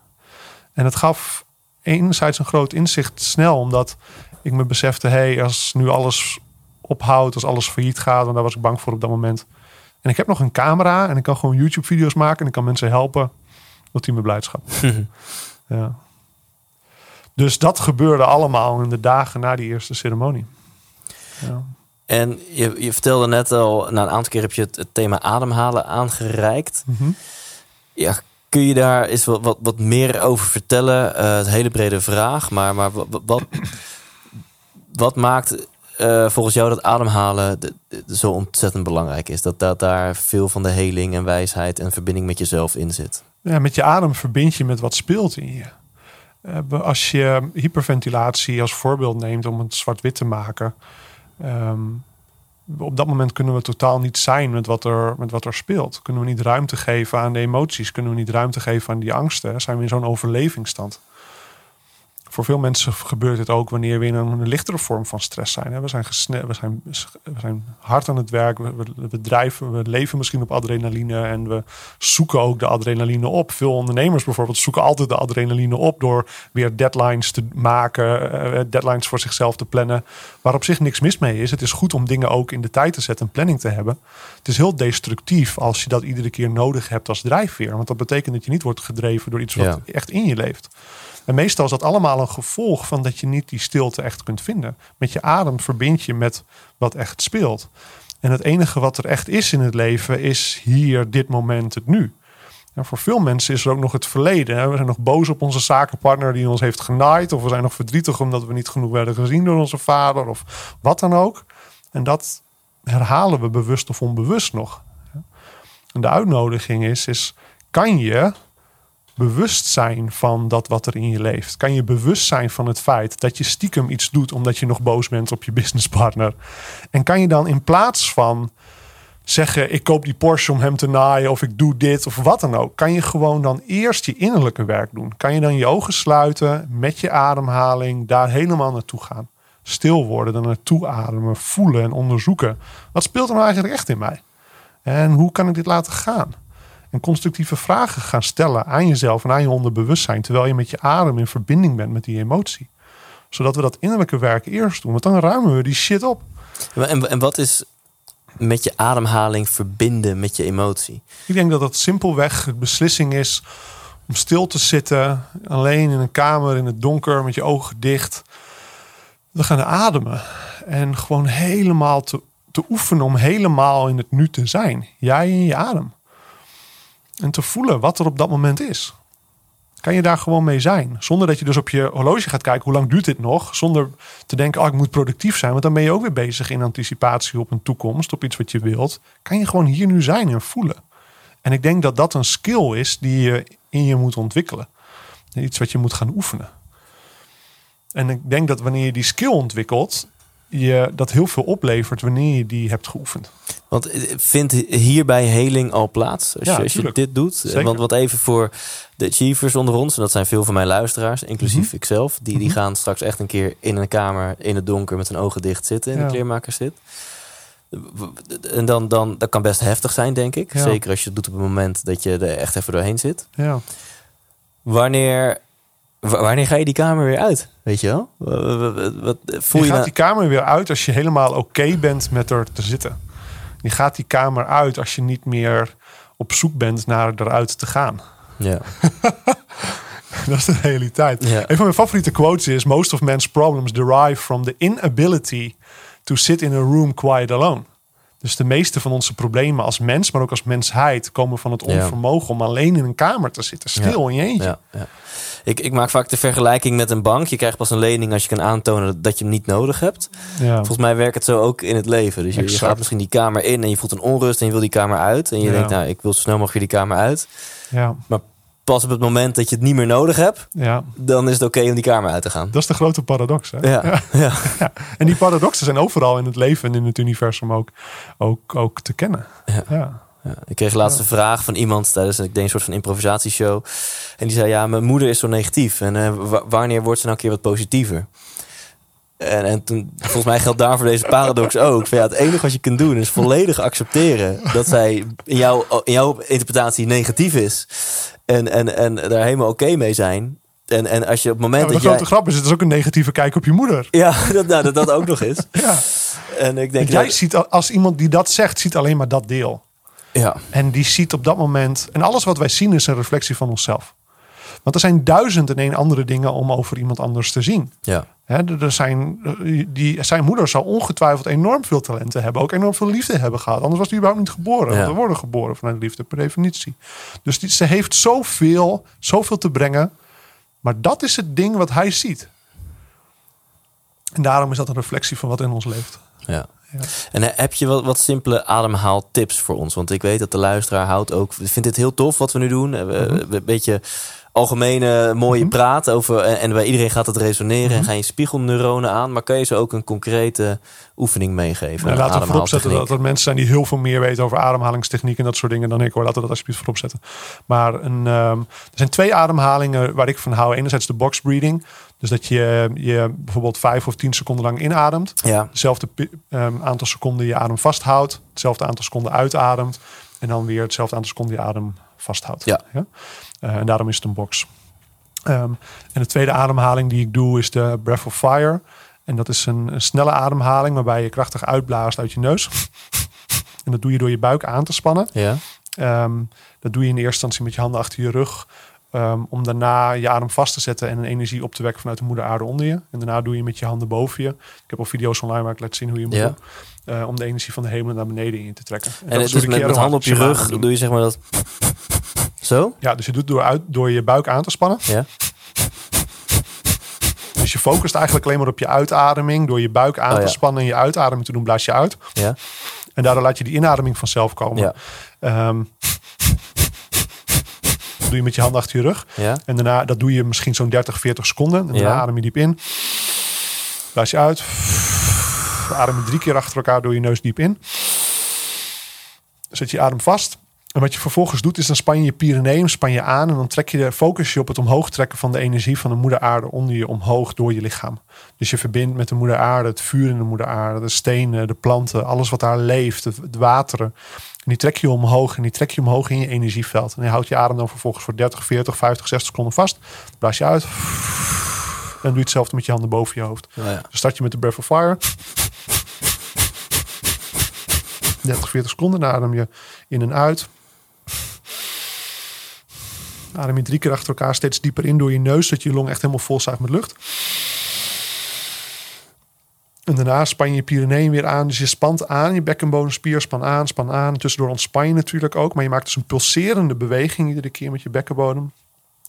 En het gaf enerzijds een groot inzicht snel, omdat ik me besefte: hé, hey, als nu alles ophoudt, als alles failliet gaat, want daar was ik bang voor op dat moment. En ik heb nog een camera en ik kan gewoon YouTube-video's maken en ik kan mensen helpen. Ultieme blijdschap. [LAUGHS] ja. Dus dat gebeurde allemaal in de dagen na die eerste ceremonie. Ja. En je, je vertelde net al, na een aantal keer heb je het, het thema ademhalen aangereikt. Mhm. Ja, kun je daar eens wat, wat, wat meer over vertellen? Eh, het hele brede vraag, maar, maar wat, wat, wat maakt eh, volgens jou dat ademhalen de- de- zo ontzettend belangrijk is? Dat, dat daar veel van de heling en wijsheid en verbinding met jezelf in zit. Ja, met je adem verbind je met wat speelt in je. Eh, Als je hyperventilatie als voorbeeld neemt om het zwart-wit te maken. Ehm, op dat moment kunnen we totaal niet zijn met wat, er, met wat er speelt. Kunnen we niet ruimte geven aan de emoties? Kunnen we niet ruimte geven aan die angsten? Zijn we in zo'n overlevingsstand? Voor veel mensen gebeurt het ook wanneer we in een lichtere vorm van stress zijn. We zijn, gesne- we zijn, we zijn hard aan het werk, we, drijven, we leven misschien op adrenaline en we zoeken ook de adrenaline op. Veel ondernemers bijvoorbeeld zoeken altijd de adrenaline op door weer deadlines te maken, eh, deadlines voor zichzelf te plannen, waar op zich niks mis mee is. Het is goed om dingen ook in de tijd te zetten en planning te hebben. Het is heel destructief als je dat iedere keer nodig hebt als drijfveer, want dat betekent dat je niet wordt gedreven door iets wat Ja. echt in je leeft. En meestal is dat allemaal een gevolg van dat je niet die stilte echt kunt vinden. Met je adem verbind je met wat echt speelt. En het enige wat er echt is in het leven is hier, dit moment, het nu. En voor veel mensen is er ook nog het verleden. We zijn nog boos op onze zakenpartner die ons heeft genaaid. Of we zijn nog verdrietig omdat we niet genoeg werden gezien door onze vader. Of wat dan ook. En dat herhalen we bewust of onbewust nog. En de uitnodiging is, is kan je bewust zijn van dat wat er in je leeft? Kan je bewust zijn van het feit dat je stiekem iets doet omdat je nog boos bent op je businesspartner? En kan je dan in plaats van zeggen: ik koop die Porsche om hem te naaien of ik doe dit of wat dan ook, kan je gewoon dan eerst je innerlijke werk doen? Kan je dan je ogen sluiten met je ademhaling, daar helemaal naartoe gaan? Stil worden, er naartoe ademen, voelen en onderzoeken. Wat speelt er nou eigenlijk echt in mij? En hoe kan ik dit laten gaan? En constructieve vragen gaan stellen aan jezelf en aan je onderbewustzijn. Terwijl je met je adem in verbinding bent met die emotie. Zodat we dat innerlijke werk eerst doen. Want dan ruimen we die shit op. En, en wat is met je ademhaling verbinden met je emotie? Ik denk dat dat simpelweg de beslissing is om stil te zitten. Alleen in een kamer in het donker met je ogen dicht. We gaan ademen. En gewoon helemaal te, te oefenen om helemaal in het nu te zijn. Jij in je adem. En te voelen wat er op dat moment is. Kan je daar gewoon mee zijn? Zonder dat je dus op je horloge gaat kijken hoe lang duurt dit nog. Zonder te denken, oh, ik moet productief zijn. Want dan ben je ook weer bezig in anticipatie op een toekomst. Op iets wat je wilt. Kan je gewoon hier nu zijn en voelen. En ik denk dat dat een skill is die je in je moet ontwikkelen. Iets wat je moet gaan oefenen. En ik denk dat wanneer je die skill ontwikkelt, je dat heel veel oplevert wanneer je die hebt geoefend. Want eh, vindt hierbij heling al plaats als, Ja, je, als je tuurlijk. dit doet? Zeker. Want wat even voor de achievers onder ons, en dat zijn veel van mijn luisteraars, inclusief Mhm. ikzelf, die, die Mhm. gaan straks echt een keer in een kamer in het donker met hun ogen dicht zitten in Ja. de kleermakerszit. En dan, dan, dat kan best heftig zijn, denk ik. Ja. Zeker als je het doet op het moment dat je er echt even doorheen zit. Ja. Wanneer, wa- wanneer ga je die kamer weer uit? Weet je wel? Wa- wa- wa- Wat, voel je je, gaat nou- die kamer weer uit als je helemaal oké bent met er te zitten. Je gaat die kamer uit als je niet meer op zoek bent naar eruit te gaan. Ja. [LAUGHS] Dat is de realiteit. Ja. Een van mijn favoriete quotes is: Most of men's problems derive from the inability to sit in a room quiet alone. Dus de meeste van onze problemen als mens, maar ook als mensheid, komen van het Ja. onvermogen om alleen in een kamer te zitten, stil in je eentje. Ja. Ik, ik maak vaak de vergelijking met een bank. Je krijgt pas een lening als je kan aantonen dat je hem niet nodig hebt. Ja. Volgens mij werkt het zo ook in het leven. Dus je, je gaat misschien die kamer in en je voelt een onrust en je wil die kamer uit. En je denkt, nou, ik wil zo snel mogelijk weer die kamer uit. ja, Maar pas op het moment dat je het niet meer nodig hebt, ja, dan is het oké om die kamer uit te gaan. dat is de grote paradox. Hè? Ja, ja. Ja. En die paradoxen zijn overal in het leven en in het universum ook, ook, ook te kennen. Ja. Ik kreeg laatst een vraag van iemand tijdens ik denk, een soort van improvisatieshow. En die zei: Ja, mijn moeder is zo negatief. En eh, wa- wanneer wordt ze nou een keer wat positiever? En, en toen, volgens mij geldt daarvoor deze paradox ook. Van, ja, het enige wat je kunt doen is volledig accepteren dat zij in in jouw interpretatie negatief is. En, en, en daar helemaal oké mee zijn. En, en als je op het moment Ja, dat grote jij. grap is, het is ook een negatieve kijk op je moeder. Ja, [LAUGHS] dat, nou, dat dat ook nog is. [LAUGHS] Ja. En ik denk. Jij ziet, als iemand die dat zegt, ziet alleen maar dat deel. ja, En die ziet op dat moment. En alles wat wij zien is een reflectie van onszelf. Want er zijn duizend en één andere dingen om over iemand anders te zien. ja, er zijn, die, zijn moeder zou ongetwijfeld enorm veel talenten hebben. Ook enorm veel liefde hebben gehad. Anders was die überhaupt niet geboren. Ja. Want we worden geboren vanuit liefde per definitie. Dus die, ze heeft zoveel, zoveel te brengen. Maar dat is het ding wat hij ziet. En daarom is dat een reflectie van wat in ons leeft. Ja. Ja. En eh, heb je wat, wat simpele ademhaaltips voor ons? Want ik weet dat de luisteraar houdt ook... vindt dit heel tof wat we nu doen. Eh, we- we- Een beetje algemene mooie Mhm. praat over... En, en bij iedereen gaat het resoneren en gaan je spiegelneuronen aan. Maar kan je ze ook een concrete oefening meegeven? En Een laten we voorop zetten dat er mensen zijn die heel veel meer weten over ademhalingstechniek en dat soort dingen dan ik hoor. Laten we dat alsjeblieft voorop zetten. Maar een, ehm, er zijn twee ademhalingen waar ik van hou. Enerzijds de box breathing. Dus dat je, je bijvoorbeeld vijf of tien seconden lang inademt. Ja, Hetzelfde ehm, aantal seconden je adem vasthoudt. Hetzelfde aantal seconden uitademt. En dan weer hetzelfde aantal seconden je adem vasthoudt. Ja. Eh, en daarom is het een box. Ehm, en de tweede ademhaling die ik doe is de breath of fire. En dat is een, een snelle ademhaling waarbij je krachtig uitblaast uit je neus. [LAUGHS] en dat doe je door je buik aan te spannen. ja, Ehm, dat doe je in eerste instantie met je handen achter je rug. ehm, om daarna je adem vast te zetten en een energie op te wekken vanuit de moeder aarde onder je. En daarna doe je met je handen boven je. Ik heb al video's online waar ik laat zien hoe je moet Ja. eh, om de energie van de hemel naar beneden in je te trekken. En, dat is dus door de met, met handen op je rug doe je zeg maar dat... Zo? Ja, dus je doet door, uit, door je buik aan te spannen. Ja, Dus je focust eigenlijk alleen maar op je uitademing. Door je buik aan Oh, te ja. spannen en je uitademing te doen, blaas je uit. ja, En daardoor laat je die inademing vanzelf komen. ja, Ehm, doe je met je handen achter je rug. ja. En daarna, dat doe je misschien zo'n 30, 40 seconden. En daarna Ja. adem je diep in. Blaas je uit. Adem je drie keer achter elkaar door je neus diep in. Zet je adem vast. En wat je vervolgens doet, is dan span je je Pyreneeën span je aan. En dan trek je de focus je op het omhoog trekken van de energie van de moeder aarde onder je omhoog door je lichaam. Dus je verbindt met de moeder aarde, het vuur in de moeder aarde, de stenen, de planten, alles wat daar leeft, het, wateren. En die trek je omhoog en die trek je omhoog in je energieveld. En je houdt je adem dan vervolgens voor 30, 40, 50, 60 seconden vast. Blaas je uit. En doe je hetzelfde met je handen boven je hoofd. Oh, ja. Dan start je met de Breath of Fire. 30, 40 seconden. Dan adem je in en uit. Adem je drie keer achter elkaar steeds dieper in door je neus. Dat je je long echt helemaal vol zuigt met lucht. En daarna span je je Pyreneeën weer aan. Dus je spant aan, je bekkenbodemspier span aan, span aan. Tussendoor ontspan je natuurlijk ook. Maar je maakt dus een pulserende beweging iedere keer met je bekkenbodem.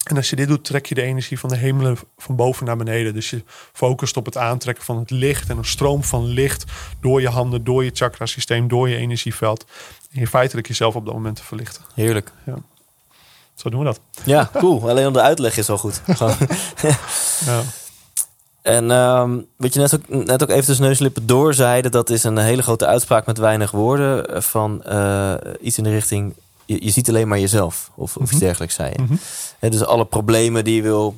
En als je dit doet, trek je de energie van de hemelen van boven naar beneden. Dus je focust op het aantrekken van het licht en een stroom van licht door je handen, door je chakrasysteem, door je energieveld. En je feitelijk jezelf op dat moment te verlichten. Heerlijk. Zo doen we dat. Ja, cool. Alleen al de uitleg is al goed. [LAUGHS] Gewoon- Ja. En ehm, wat je net ook, net ook even tussen neuslippen doorzeide, dat is een hele grote uitspraak met weinig woorden. eh, Van eh, iets in de richting, je, je ziet alleen maar jezelf. Of, of iets dergelijks, zei je. Mhm. Dus alle problemen die je wil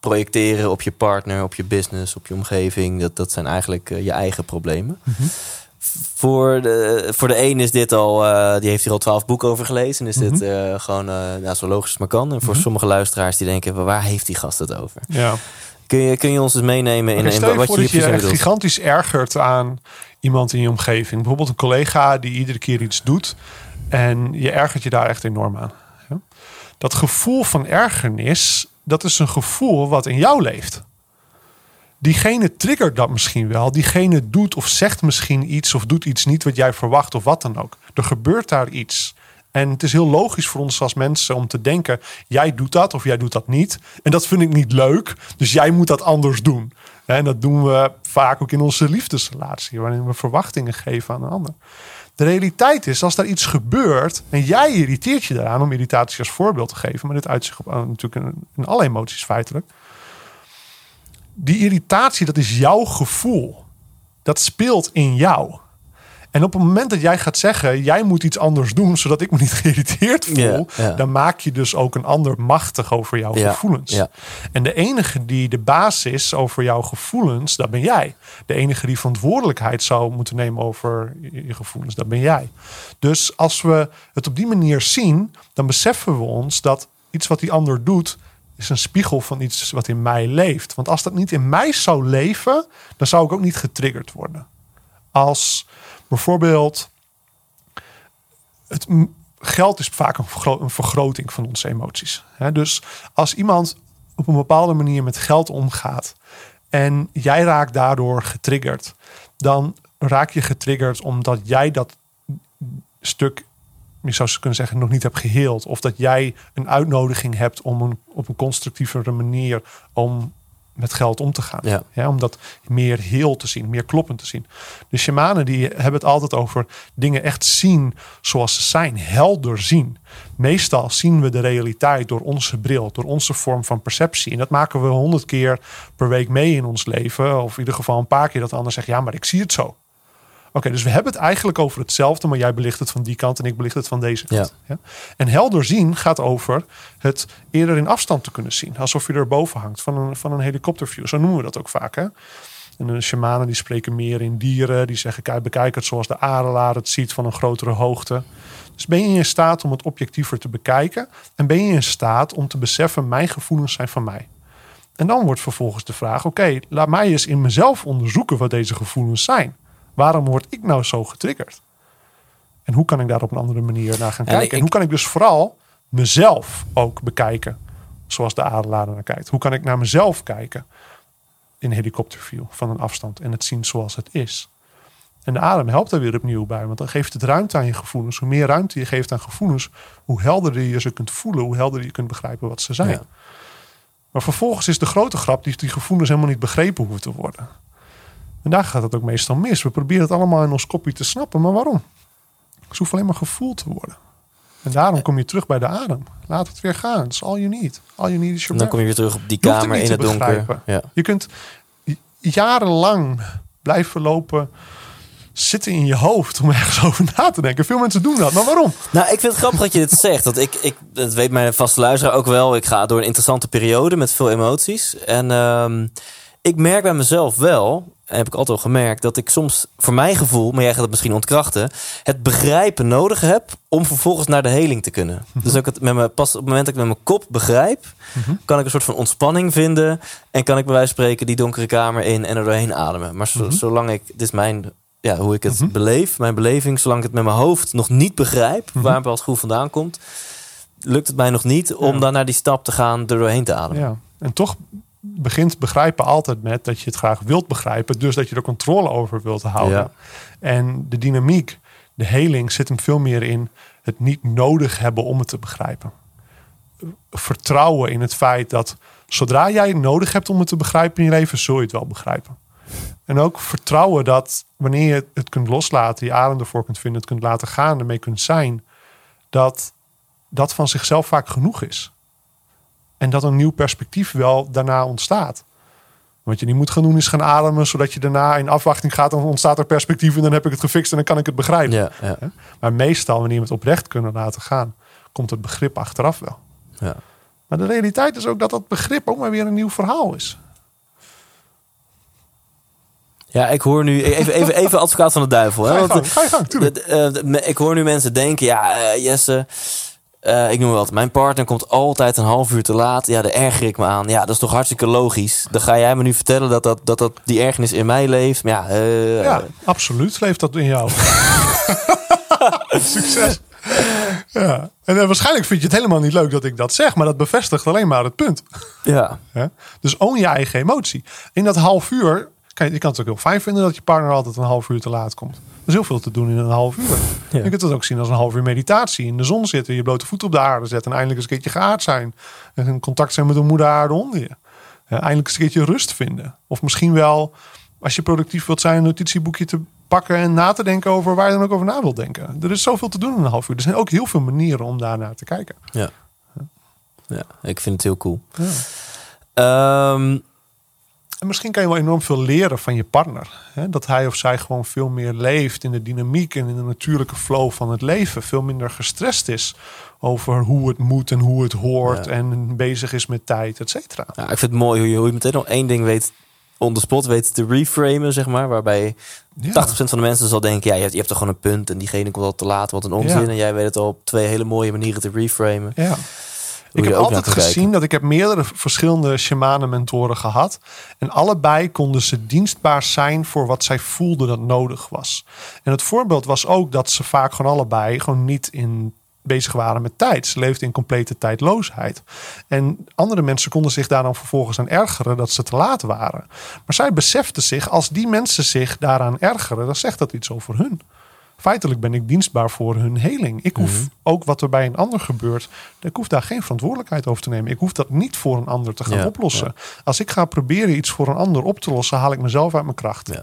projecteren op je partner, op je business, op je omgeving, dat, dat zijn eigenlijk eh, je eigen problemen. Voor, de, voor de een is dit al, eh, die heeft hier al twaalf boeken over gelezen. En is dit eh, gewoon eh, nou, zo logisch als maar kan. En voor sommige luisteraars die denken, waar heeft die gast het over? Ja. Kun je, kun je ons eens meenemen in, in wat je dat je echt gigantisch ergert aan iemand in je omgeving. Bijvoorbeeld een collega die iedere keer iets doet. En je ergert je daar echt enorm aan. Ja? Dat gevoel van ergernis, dat is een gevoel wat in jou leeft. Diegene triggert dat misschien wel. Diegene doet of zegt misschien iets of doet iets niet wat jij verwacht of wat dan ook. Er gebeurt daar iets. En het is heel logisch voor ons als mensen om te denken: jij doet dat of jij doet dat niet. En dat vind ik niet leuk, dus jij moet dat anders doen. En dat doen we vaak ook in onze liefdesrelatie, waarin we verwachtingen geven aan een ander. De realiteit is, als daar iets gebeurt en jij irriteert je daaraan, om irritatie als voorbeeld te geven, maar dit uitzicht op eh, natuurlijk in, in alle emoties feitelijk. Die irritatie, dat is jouw gevoel. Dat speelt in jou. En op het moment dat jij gaat zeggen, jij moet iets anders doen, zodat ik me niet [LAUGHS] geïrriteerd voel, dan maak je dus ook een ander machtig over jouw gevoelens. En de enige die de baas is over jouw gevoelens, dat ben jij. De enige die verantwoordelijkheid zou moeten nemen over je gevoelens, dat ben jij. Dus als we het op die manier zien, dan beseffen we ons dat iets wat die ander doet, is een spiegel van iets wat in mij leeft. Want als dat niet in mij zou leven, dan zou ik ook niet getriggerd worden. Als bijvoorbeeld het geld is vaak een, vergro- een vergroting van onze emoties. Dus als iemand op een bepaalde manier met geld omgaat en jij raakt daardoor getriggerd, dan raak je getriggerd omdat jij dat stuk, je zou kunnen zeggen, nog niet hebt geheeld. Of dat jij een uitnodiging hebt om een, op een constructievere manier om met geld om te gaan. Ja. om dat meer heel te zien, meer kloppend te zien. De shamanen die hebben het altijd over dingen echt zien zoals ze zijn, helder zien. Meestal zien we de realiteit door onze bril, door onze vorm van perceptie. En dat maken we honderd keer per week mee in ons leven. Of in ieder geval een paar keer dat de ander zegt, ja, maar ik zie het zo. Oké, dus we hebben het eigenlijk over hetzelfde, maar jij belicht het van die kant en ik belicht het van deze kant. Ja. En helder zien gaat over het eerder in afstand te kunnen zien. Alsof je er boven hangt van een, van een helikopterview. Zo noemen we dat ook vaak. Hè? En de shamanen die spreken meer in dieren. Die zeggen, kijk, bekijk het zoals de adelaar het ziet van een grotere hoogte. Dus ben je in staat om het objectiever te bekijken? En ben je in staat om te beseffen, mijn gevoelens zijn van mij? En dan wordt vervolgens de vraag, oké, laat mij eens in mezelf onderzoeken wat deze gevoelens zijn. Waarom word ik nou zo getriggerd? En hoe kan ik daar op een andere manier naar gaan En kijken? ik- en hoe kan ik dus vooral mezelf ook bekijken, zoals de adelaar er naar kijkt? Hoe kan ik naar mezelf kijken in helikopterview van een afstand en het zien zoals het is? En de adem helpt daar weer opnieuw bij, want dan geeft het ruimte aan je gevoelens. Hoe meer ruimte je geeft aan gevoelens, hoe helderder je ze kunt voelen, hoe helderder je kunt begrijpen wat ze zijn. Ja. Maar vervolgens is de grote grap die die gevoelens helemaal niet begrepen hoeven te worden. En daar gaat het ook meestal mis. We proberen het allemaal in ons kopje te snappen, maar waarom? Het hoeft alleen maar gevoeld te worden. En daarom kom je terug bij de adem. Laat het weer gaan. Dat is all you need. All you need is En your dan kom je weer terug op die kamer in het donker. Ja. Je kunt jarenlang blijven lopen zitten in je hoofd om ergens [LAUGHS] over na te denken. Veel mensen doen dat, maar waarom? Nou, ik vind het grappig dat je dit [LAUGHS] zegt. Want ik, ik, dat weet mijn vaste luisteraar ook wel. Ik ga door een interessante periode met veel emoties. En ehm, ik merk bij mezelf wel, en heb ik altijd al gemerkt, dat ik soms voor mijn gevoel, maar jij gaat het misschien ontkrachten, het begrijpen nodig heb om vervolgens naar de heling te kunnen. Dus dat ik het met me, pas op het moment dat ik met mijn kop begrijp, kan ik een soort van ontspanning vinden. En kan ik bij wijze van spreken die donkere kamer in en er doorheen ademen. Maar zo- zolang ik, dit is mijn, ja, hoe ik het beleef, mijn beleving, zolang ik het met mijn hoofd nog niet begrijp, waar een bepaald gevoel vandaan komt, lukt het mij nog niet om Ja. dan naar die stap te gaan, er doorheen te ademen. Ja. En toch begint begrijpen altijd met dat je het graag wilt begrijpen. Dus dat je er controle over wilt houden. Ja. En de dynamiek, de heling zit hem veel meer in het niet nodig hebben om het te begrijpen. Vertrouwen in het feit dat zodra jij het nodig hebt om het te begrijpen in je leven, zul je het wel begrijpen. En ook vertrouwen dat wanneer je het kunt loslaten, je adem ervoor kunt vinden, het kunt laten gaan, ermee kunt zijn, dat dat van zichzelf vaak genoeg is. En dat een nieuw perspectief wel daarna ontstaat. Wat je niet moet gaan doen is gaan ademen, zodat je daarna in afwachting gaat. Dan ontstaat er perspectief en dan heb ik het gefixt en dan kan ik het begrijpen. Ja, ja, Maar meestal, wanneer we het oprecht kunnen laten gaan, komt het begrip achteraf wel. ja. Maar de realiteit is ook dat dat begrip ook maar weer een nieuw verhaal is. Ja, ik hoor nu even, even, even advocaat van de duivel. Hè? Ga je gang, ga je gang, tuurlijk. me- ik hoor nu mensen denken, ja, eh, Jesse, eh, ik noem wat, mijn partner komt altijd een half uur te laat. Ja, daar erger ik me aan. Ja, dat is toch hartstikke logisch. Dan ga jij me nu vertellen dat, dat, dat, dat die ergernis in mij leeft. Maar ja, eh, Ja, absoluut leeft dat in jou. [LAUGHS] Succes. Ja. En eh, waarschijnlijk vind je het helemaal niet leuk dat ik dat zeg, maar dat bevestigt alleen maar het punt. ja. Hè? Dus own je eigen emotie. In dat half uur, kan je, je kan het ook heel fijn vinden dat je partner altijd een half uur te laat komt. Er is heel veel te doen in een half uur. Je kunt het ook zien als een half uur meditatie. In de zon zitten, je blote voet op de aarde zetten. En eindelijk eens een keertje geaard zijn. En in contact zijn met de moeder aarde onder je. Ja, eindelijk eens een keertje rust vinden. Of misschien wel, als je productief wilt zijn, een notitieboekje te pakken en na te denken over waar je dan ook over na wilt denken. Er is zoveel te doen in een half uur. Er zijn ook heel veel manieren om daarnaar te kijken. Ja. ja, ik vind het heel cool. Ehm, En misschien kan je wel enorm veel leren van je partner. Hè? Dat hij of zij gewoon veel meer leeft in de dynamiek en in de natuurlijke flow van het leven. Veel minder gestrest is over hoe het moet en hoe het hoort. Ja. En bezig is met tijd, et cetera. ja, ik vind het mooi hoe je, hoe je meteen nog één ding weet on the spot weet te reframen, zeg maar. Waarbij Ja. 80% van de mensen zal denken, ja, je hebt, je hebt toch gewoon een punt en diegene komt al te laat, wat een onzin. Ja. En jij weet het al op twee hele mooie manieren te reframen. Ja. Ik heb altijd gezien dat ik heb meerdere verschillende shamanen mentoren gehad. En allebei konden ze dienstbaar zijn voor wat zij voelden dat nodig was. En het voorbeeld was ook dat ze vaak gewoon allebei gewoon niet in bezig waren met tijd. Ze leefden in complete tijdloosheid. En andere mensen konden zich daar dan vervolgens aan ergeren dat ze te laat waren. Maar zij beseften zich, als die mensen zich daaraan ergeren, dan zegt dat iets over hun. Feitelijk ben ik dienstbaar voor hun heling. Ik hoef Mhm. ook wat er bij een ander gebeurt, ik hoef daar geen verantwoordelijkheid over te nemen. Ik hoef dat niet voor een ander te gaan Ja, oplossen. Als ik ga proberen iets voor een ander op te lossen, haal ik mezelf uit mijn kracht. Ja.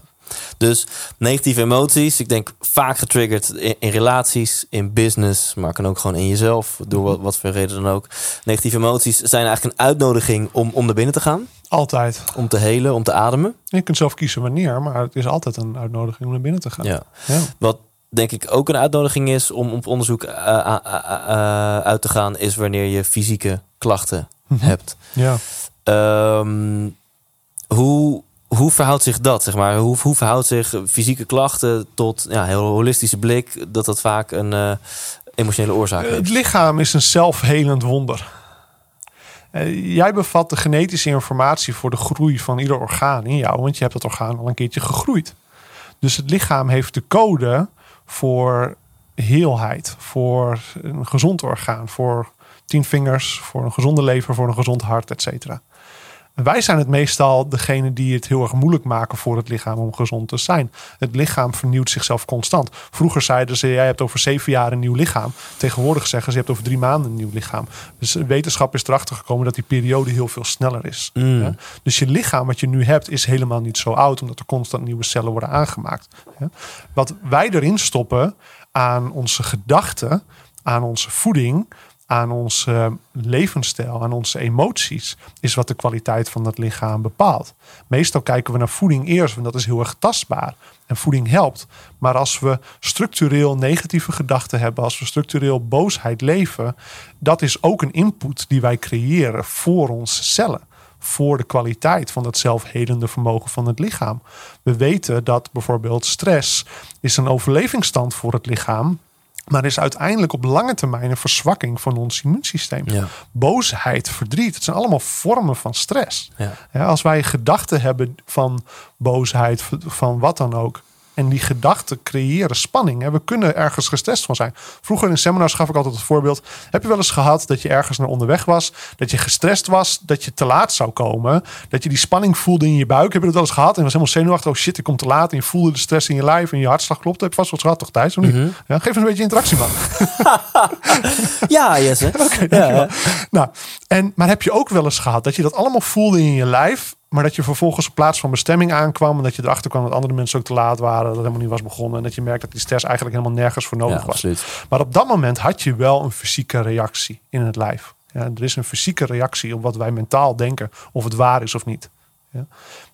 Dus negatieve emoties, ik denk vaak getriggerd in, in relaties, in business, maar kan ook gewoon in jezelf, door wat, wat voor reden dan ook. Negatieve emoties zijn eigenlijk een uitnodiging om, om naar binnen te gaan, Altijd. om te helen, om te ademen. Je kunt zelf kiezen wanneer, maar het is altijd een uitnodiging om naar binnen te gaan. Ja. Ja. Wat denk ik ook een uitnodiging is om op onderzoek eh, eh, eh, uit te gaan, is wanneer je fysieke klachten hebt. ja. Ehm, hoe, hoe verhoudt zich dat? Zeg maar? hoe, hoe verhoudt zich fysieke klachten tot ja, heel holistische blik, dat dat vaak een emotionele oorzaak Eh, Het lichaam is een zelfhelend wonder. Jij bevat de genetische informatie voor de groei van ieder orgaan in jou, want je hebt dat orgaan al een keertje gegroeid. Dus het lichaam heeft de code voor heelheid, voor een gezond orgaan, voor tien vingers, voor een gezonde lever, voor een gezond hart, et cetera. Wij zijn het meestal degene die het heel erg moeilijk maken voor het lichaam om gezond te zijn. Het lichaam vernieuwt zichzelf constant. Vroeger zeiden ze, jij hebt over zeven jaar een nieuw lichaam. Tegenwoordig zeggen ze, je hebt over drie maanden een nieuw lichaam. Dus wetenschap is erachter gekomen dat die periode heel veel sneller is. Mm. Ja? Dus je lichaam wat je nu hebt is helemaal niet zo oud, omdat er constant nieuwe cellen worden aangemaakt. Ja? Wat wij erin stoppen aan onze gedachten, aan onze voeding, aan onze levensstijl, aan onze emoties, is wat de kwaliteit van het lichaam bepaalt. Meestal kijken we naar voeding eerst, want dat is heel erg tastbaar. En voeding helpt. Maar als we structureel negatieve gedachten hebben, als we structureel boosheid leven, dat is ook een input die wij creëren voor onze cellen voor de kwaliteit van het zelfhelende vermogen van het lichaam. We weten dat bijvoorbeeld stress is een overlevingsstand voor het lichaam, maar is uiteindelijk op lange termijn een verzwakking van ons immuunsysteem. Ja. Boosheid, verdriet, het zijn allemaal vormen van stress. Ja. Ja, als wij gedachten hebben van boosheid, van wat dan ook. En die gedachten creëren spanning. We kunnen ergens gestrest van zijn. Vroeger in seminars gaf ik altijd het voorbeeld. Heb je wel eens gehad dat je ergens naar onderweg was? Dat je gestrest was dat je te laat zou komen? Dat je die spanning voelde in je buik? Heb je dat wel eens gehad? En was helemaal zenuwachtig. Oh shit, ik kom te laat. En je voelde de stress in je lijf en je hartslag klopt. Heb je vast eens gehad toch Thijs? Of niet? ja, geef eens een beetje interactie man. [LAUGHS] Ja, Jesse. [LAUGHS] ja, Dankjewel. Nou, en, maar heb je ook wel eens gehad dat je dat allemaal voelde in je lijf, maar dat je vervolgens op plaats van bestemming aankwam en dat je erachter kwam dat andere mensen ook te laat waren, dat het helemaal niet was begonnen en dat je merkt dat die stress eigenlijk helemaal nergens voor nodig ja, was. absoluut. Maar op dat moment had je wel een fysieke reactie in het lijf. Ja, er is een fysieke reactie op wat wij mentaal denken, of het waar is of niet. Ja?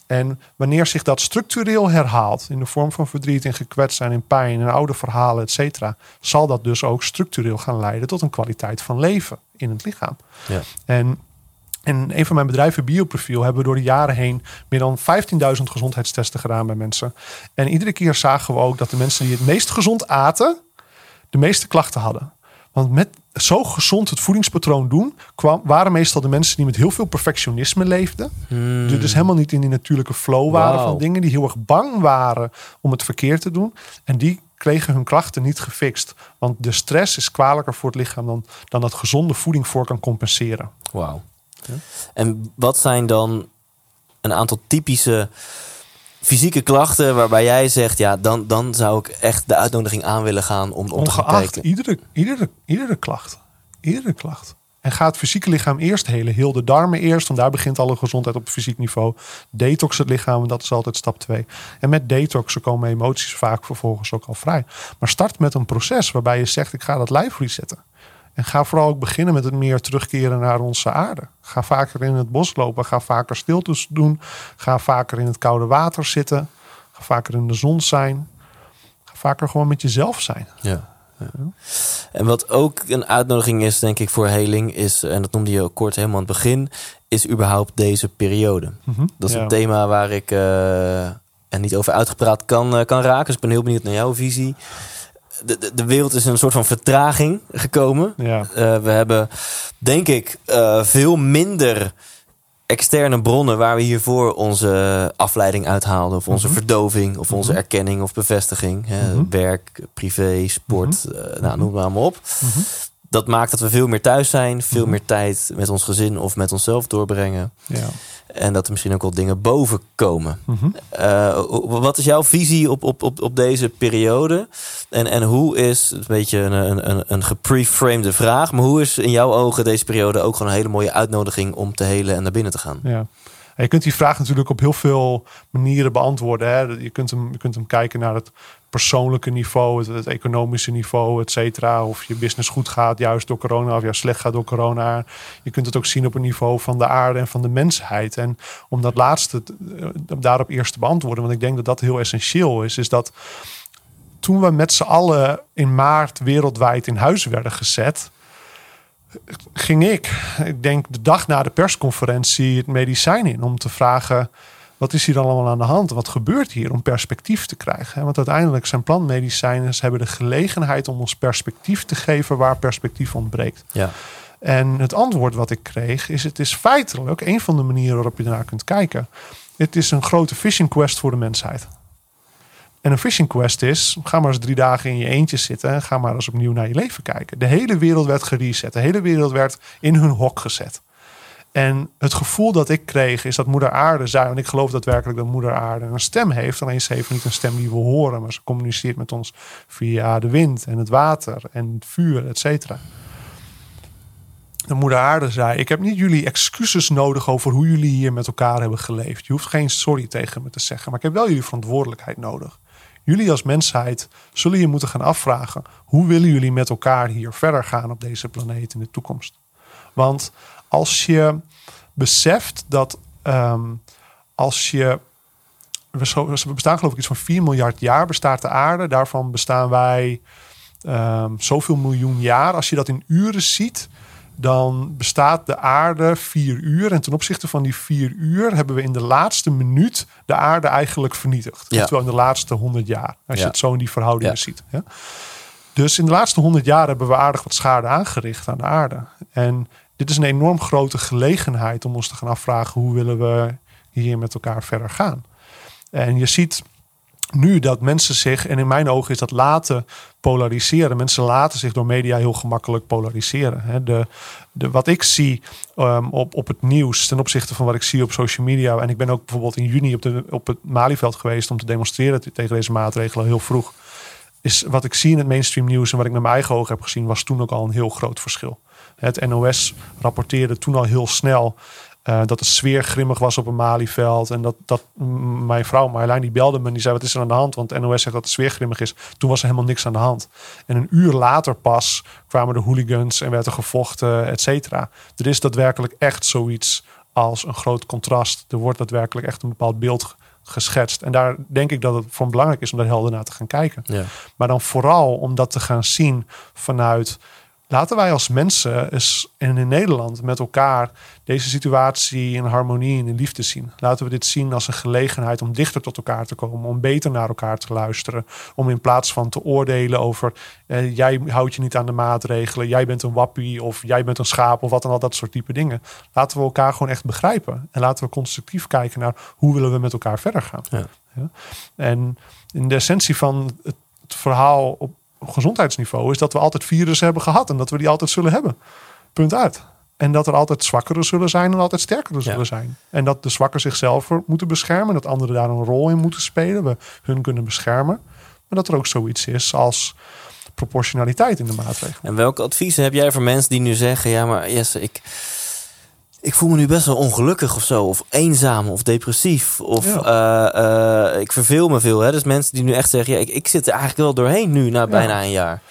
En wanneer zich dat structureel herhaalt in de vorm van verdriet en gekwetst zijn in pijn en oude verhalen, et cetera, zal dat dus ook structureel gaan leiden tot een kwaliteit van leven in het lichaam. Ja. En en een van mijn bedrijven, Bioprofiel, hebben we door de jaren heen meer dan 15.000 gezondheidstesten gedaan bij mensen. En iedere keer zagen we ook dat de mensen die het meest gezond aten, de meeste klachten hadden. Want met zo gezond het voedingspatroon doen, kwam, waren meestal de mensen die met heel veel perfectionisme leefden. Die dus helemaal niet in die natuurlijke flow waren van dingen. Die heel erg bang waren om het verkeerd te doen. En die kregen hun klachten niet gefixt. Want de stress is kwalijker voor het lichaam dan, dan dat gezonde voeding voor kan compenseren. Wauw. En wat zijn dan een aantal typische fysieke klachten waarbij jij zegt, ja, dan, dan zou ik echt de uitnodiging aan willen gaan om, om te gaan Ongeacht kijken. iedere, iedere, iedere klacht. Iedere klacht. En ga het fysieke lichaam eerst helen. Heel de darmen eerst, want daar begint alle gezondheid op fysiek niveau. Detox het lichaam, dat is altijd stap twee. En met detoxen komen emoties vaak vervolgens ook al vrij. Maar start met een proces waarbij je zegt, ik ga dat lijf resetten. En ga vooral ook beginnen met het meer terugkeren naar onze aarde. Ga vaker in het bos lopen. Ga vaker stiltes doen. Ga vaker in het koude water zitten. Ga vaker in de zon zijn. Ga vaker gewoon met jezelf zijn. Ja. En wat ook een uitnodiging is, denk ik, voor heling, is, en dat noemde je ook kort helemaal aan het begin, is überhaupt deze periode. Dat is Ja. een thema waar ik eh, er niet over uitgepraat kan, eh, kan raken. Dus ik ben heel benieuwd naar jouw visie. De, de, de wereld is in een soort van vertraging gekomen. Ja. Eh, we hebben, denk ik, eh, veel minder externe bronnen waar we hiervoor onze afleiding uithaalden. Of onze verdoving, of onze erkenning of bevestiging. Hè, Werk, privé, sport, eh, nou, noem maar, maar op. Dat maakt dat we veel meer thuis zijn, veel meer tijd met ons gezin of met onszelf doorbrengen. Ja. En dat er misschien ook wel dingen boven komen. Eh, hoe- wat is jouw visie op, op, op, op deze periode? En, en hoe is, een beetje een, een, een, een gepreframede vraag, maar hoe is in jouw ogen deze periode ook gewoon een hele mooie uitnodiging om te helen en naar binnen te gaan? Ja. En je kunt die vraag natuurlijk op heel veel manieren beantwoorden. Hè. Je, kunt hem, je kunt hem kijken naar het persoonlijke niveau, het, economische niveau, et cetera. Of je business goed gaat juist door corona of juist slecht gaat door corona. Je kunt het ook zien op het niveau van de aarde en van de mensheid. En om dat laatste te- eh, daarop eerst te beantwoorden, want ik denk dat dat heel essentieel is, is dat toen we met z'n allen in maart wereldwijd in huis werden gezet, ging ik, ik denk de dag na de persconferentie, het medicijn in om te vragen. Wat is hier allemaal aan de hand? Wat gebeurt hier om perspectief te krijgen? Want uiteindelijk zijn plantmedicijnen hebben de gelegenheid om ons perspectief te geven waar perspectief ontbreekt. Ja, En het antwoord wat ik kreeg is: het is feitelijk een van de manieren waarop je ernaar kunt kijken. Het is een grote fishing quest voor de mensheid. En een fishing quest is: ga maar eens drie dagen in je eentje zitten en ga maar eens opnieuw naar je leven kijken. De hele wereld werd gereset. De hele wereld werd in hun hok gezet. En het gevoel dat ik kreeg is dat Moeder Aarde zei, en ik geloof daadwerkelijk dat Moeder Aarde een stem heeft. Alleen ze heeft niet een stem die we horen, maar ze communiceert met ons via de wind en het water en het vuur, et cetera. De Moeder Aarde zei: Ik heb niet jullie excuses nodig over hoe jullie hier met elkaar hebben geleefd. Je hoeft geen sorry tegen me te zeggen, maar ik heb wel jullie verantwoordelijkheid nodig. Jullie als mensheid zullen je moeten gaan afvragen: hoe willen jullie met elkaar hier verder gaan op deze planeet in de toekomst? Want als je beseft dat ehm, als je. We, bestaan geloof ik iets van 4 miljard jaar bestaat de aarde. Daarvan bestaan wij ehm, zoveel miljoen jaar. Als je dat in uren ziet, dan bestaat de aarde vier uur. En ten opzichte van die vier uur hebben we in de laatste minuut de aarde eigenlijk vernietigd. Ja. Terwijl in de laatste 100 jaar. Als Ja. je het zo in die verhoudingen Ja. ziet. Ja? Dus in de laatste 100 jaar hebben we aardig wat schade aangericht aan de aarde. En dit is een enorm grote gelegenheid om ons te gaan afvragen hoe willen we hier met elkaar verder gaan. En je ziet nu dat mensen zich, en in mijn ogen is dat laten polariseren. Mensen laten zich door media heel gemakkelijk polariseren. De, de, wat ik zie ehm, op, op het nieuws ten opzichte van wat ik zie op social media. En ik ben ook bijvoorbeeld in juni op, de, op het Malieveld geweest om te demonstreren tegen deze maatregelen heel vroeg. Is wat ik zie in het mainstream nieuws en wat ik met mijn eigen ogen heb gezien, was toen ook al een heel groot verschil. Het NOS rapporteerde toen al heel snel eh, dat de sfeer grimmig was op een Malieveld. En dat, dat mijn vrouw Marjolein die belde me en die zei: Wat is er aan de hand? Want NOS zegt dat de sfeer grimmig is. Toen was er helemaal niks aan de hand. En een uur later pas kwamen de hooligans en werd er gevochten, et cetera. Er is daadwerkelijk echt zoiets als een groot contrast. Er wordt daadwerkelijk echt een bepaald beeld geschetst. En daar denk ik dat het voor belangrijk is om daar helder naar te gaan kijken. Ja. Maar dan vooral om dat te gaan zien vanuit. Laten wij als mensen eens en in Nederland met elkaar deze situatie in harmonie en in liefde zien. Laten we dit zien als een gelegenheid om dichter tot elkaar te komen, om beter naar elkaar te luisteren. Om in plaats van te oordelen over eh, jij houdt je niet aan de maatregelen, jij bent een wappie of jij bent een schaap of wat dan al dat soort type dingen. Laten we elkaar gewoon echt begrijpen en laten we constructief kijken naar hoe willen we met elkaar verder gaan. Ja. Ja? En in de essentie van het, het verhaal op gezondheidsniveau is dat we altijd virussen hebben gehad en dat we die altijd zullen hebben. Punt uit. En dat er altijd zwakkere zullen zijn en altijd sterkere zullen Ja. zijn. En dat de zwakken zichzelf moeten beschermen. Dat anderen daar een rol in moeten spelen. We hun kunnen beschermen. Maar dat er ook zoiets is als proportionaliteit in de maatregelen. En welke adviezen heb jij voor mensen die nu zeggen: ja, maar Jesse, ik, ik voel me nu best wel ongelukkig of zo, of eenzaam of depressief, of eh, eh, ik verveel me veel. Hè? Dus mensen die nu echt zeggen: ja, ik, ik zit er eigenlijk wel doorheen nu na bijna een jaar.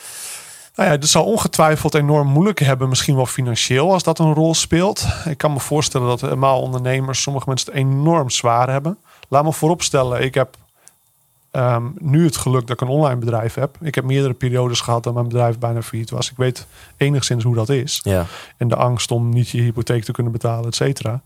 Nou ja, het zal ongetwijfeld enorm moeilijk hebben, misschien wel financieel, als dat een rol speelt. Ik kan me voorstellen dat helemaal ondernemers, sommige mensen het enorm zwaar hebben. Laat me vooropstellen, ik heb ehm, nu het geluk dat ik een online bedrijf heb. Ik heb meerdere periodes gehad dat mijn bedrijf bijna failliet was. Ik weet enigszins hoe dat is. Ja, En de angst om niet je hypotheek te kunnen betalen, et cetera.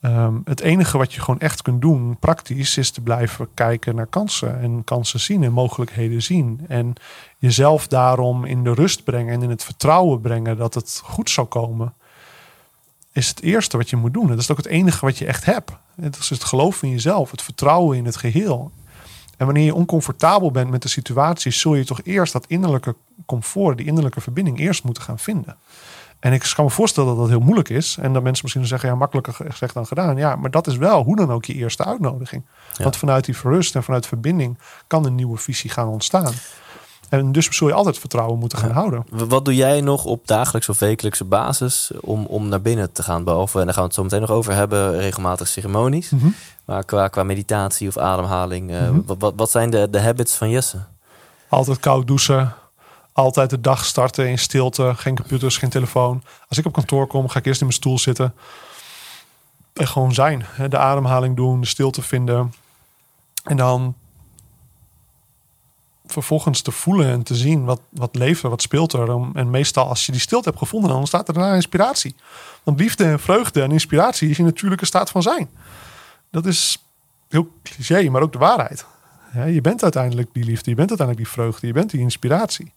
Ehm, het enige wat je gewoon echt kunt doen, praktisch, is te blijven kijken naar kansen. En kansen zien en mogelijkheden zien. En jezelf daarom in de rust brengen en in het vertrouwen brengen dat het goed zal komen. Is het eerste wat je moet doen. Dat is ook het enige wat je echt hebt. Het is het geloof in jezelf, het vertrouwen in het geheel. En wanneer je oncomfortabel bent met de situatie, zul je toch eerst dat innerlijke comfort, die innerlijke verbinding, eerst moeten gaan vinden. En ik kan me voorstellen dat dat heel moeilijk is. En dat mensen misschien zeggen, ja, makkelijker gezegd dan gedaan. Ja, maar dat is wel hoe dan ook je eerste uitnodiging. Want vanuit die verrust en vanuit verbinding kan een nieuwe visie gaan ontstaan. En dus zul je altijd vertrouwen moeten gaan houden. Wat doe jij nog op dagelijkse of wekelijkse basis om, om naar binnen te gaan? Behalve, en daar gaan we het zo meteen nog over hebben, regelmatig ceremonies. Mhm. Maar qua, qua meditatie of ademhaling, eh, Mhm. wat, wat, wat zijn de, de habits van Jesse? Altijd koud douchen. Altijd de dag starten in stilte. Geen computers, geen telefoon. Als ik op kantoor kom, ga ik eerst in mijn stoel zitten. En gewoon zijn. De ademhaling doen, de stilte vinden. En dan vervolgens te voelen en te zien wat, wat leeft er, wat speelt er. En meestal als je die stilte hebt gevonden, dan ontstaat er daarna inspiratie. Want liefde en vreugde en inspiratie is je natuurlijke staat van zijn. Dat is heel cliché, maar ook de waarheid. Ja, je bent uiteindelijk die liefde, je bent uiteindelijk die vreugde, je bent die inspiratie.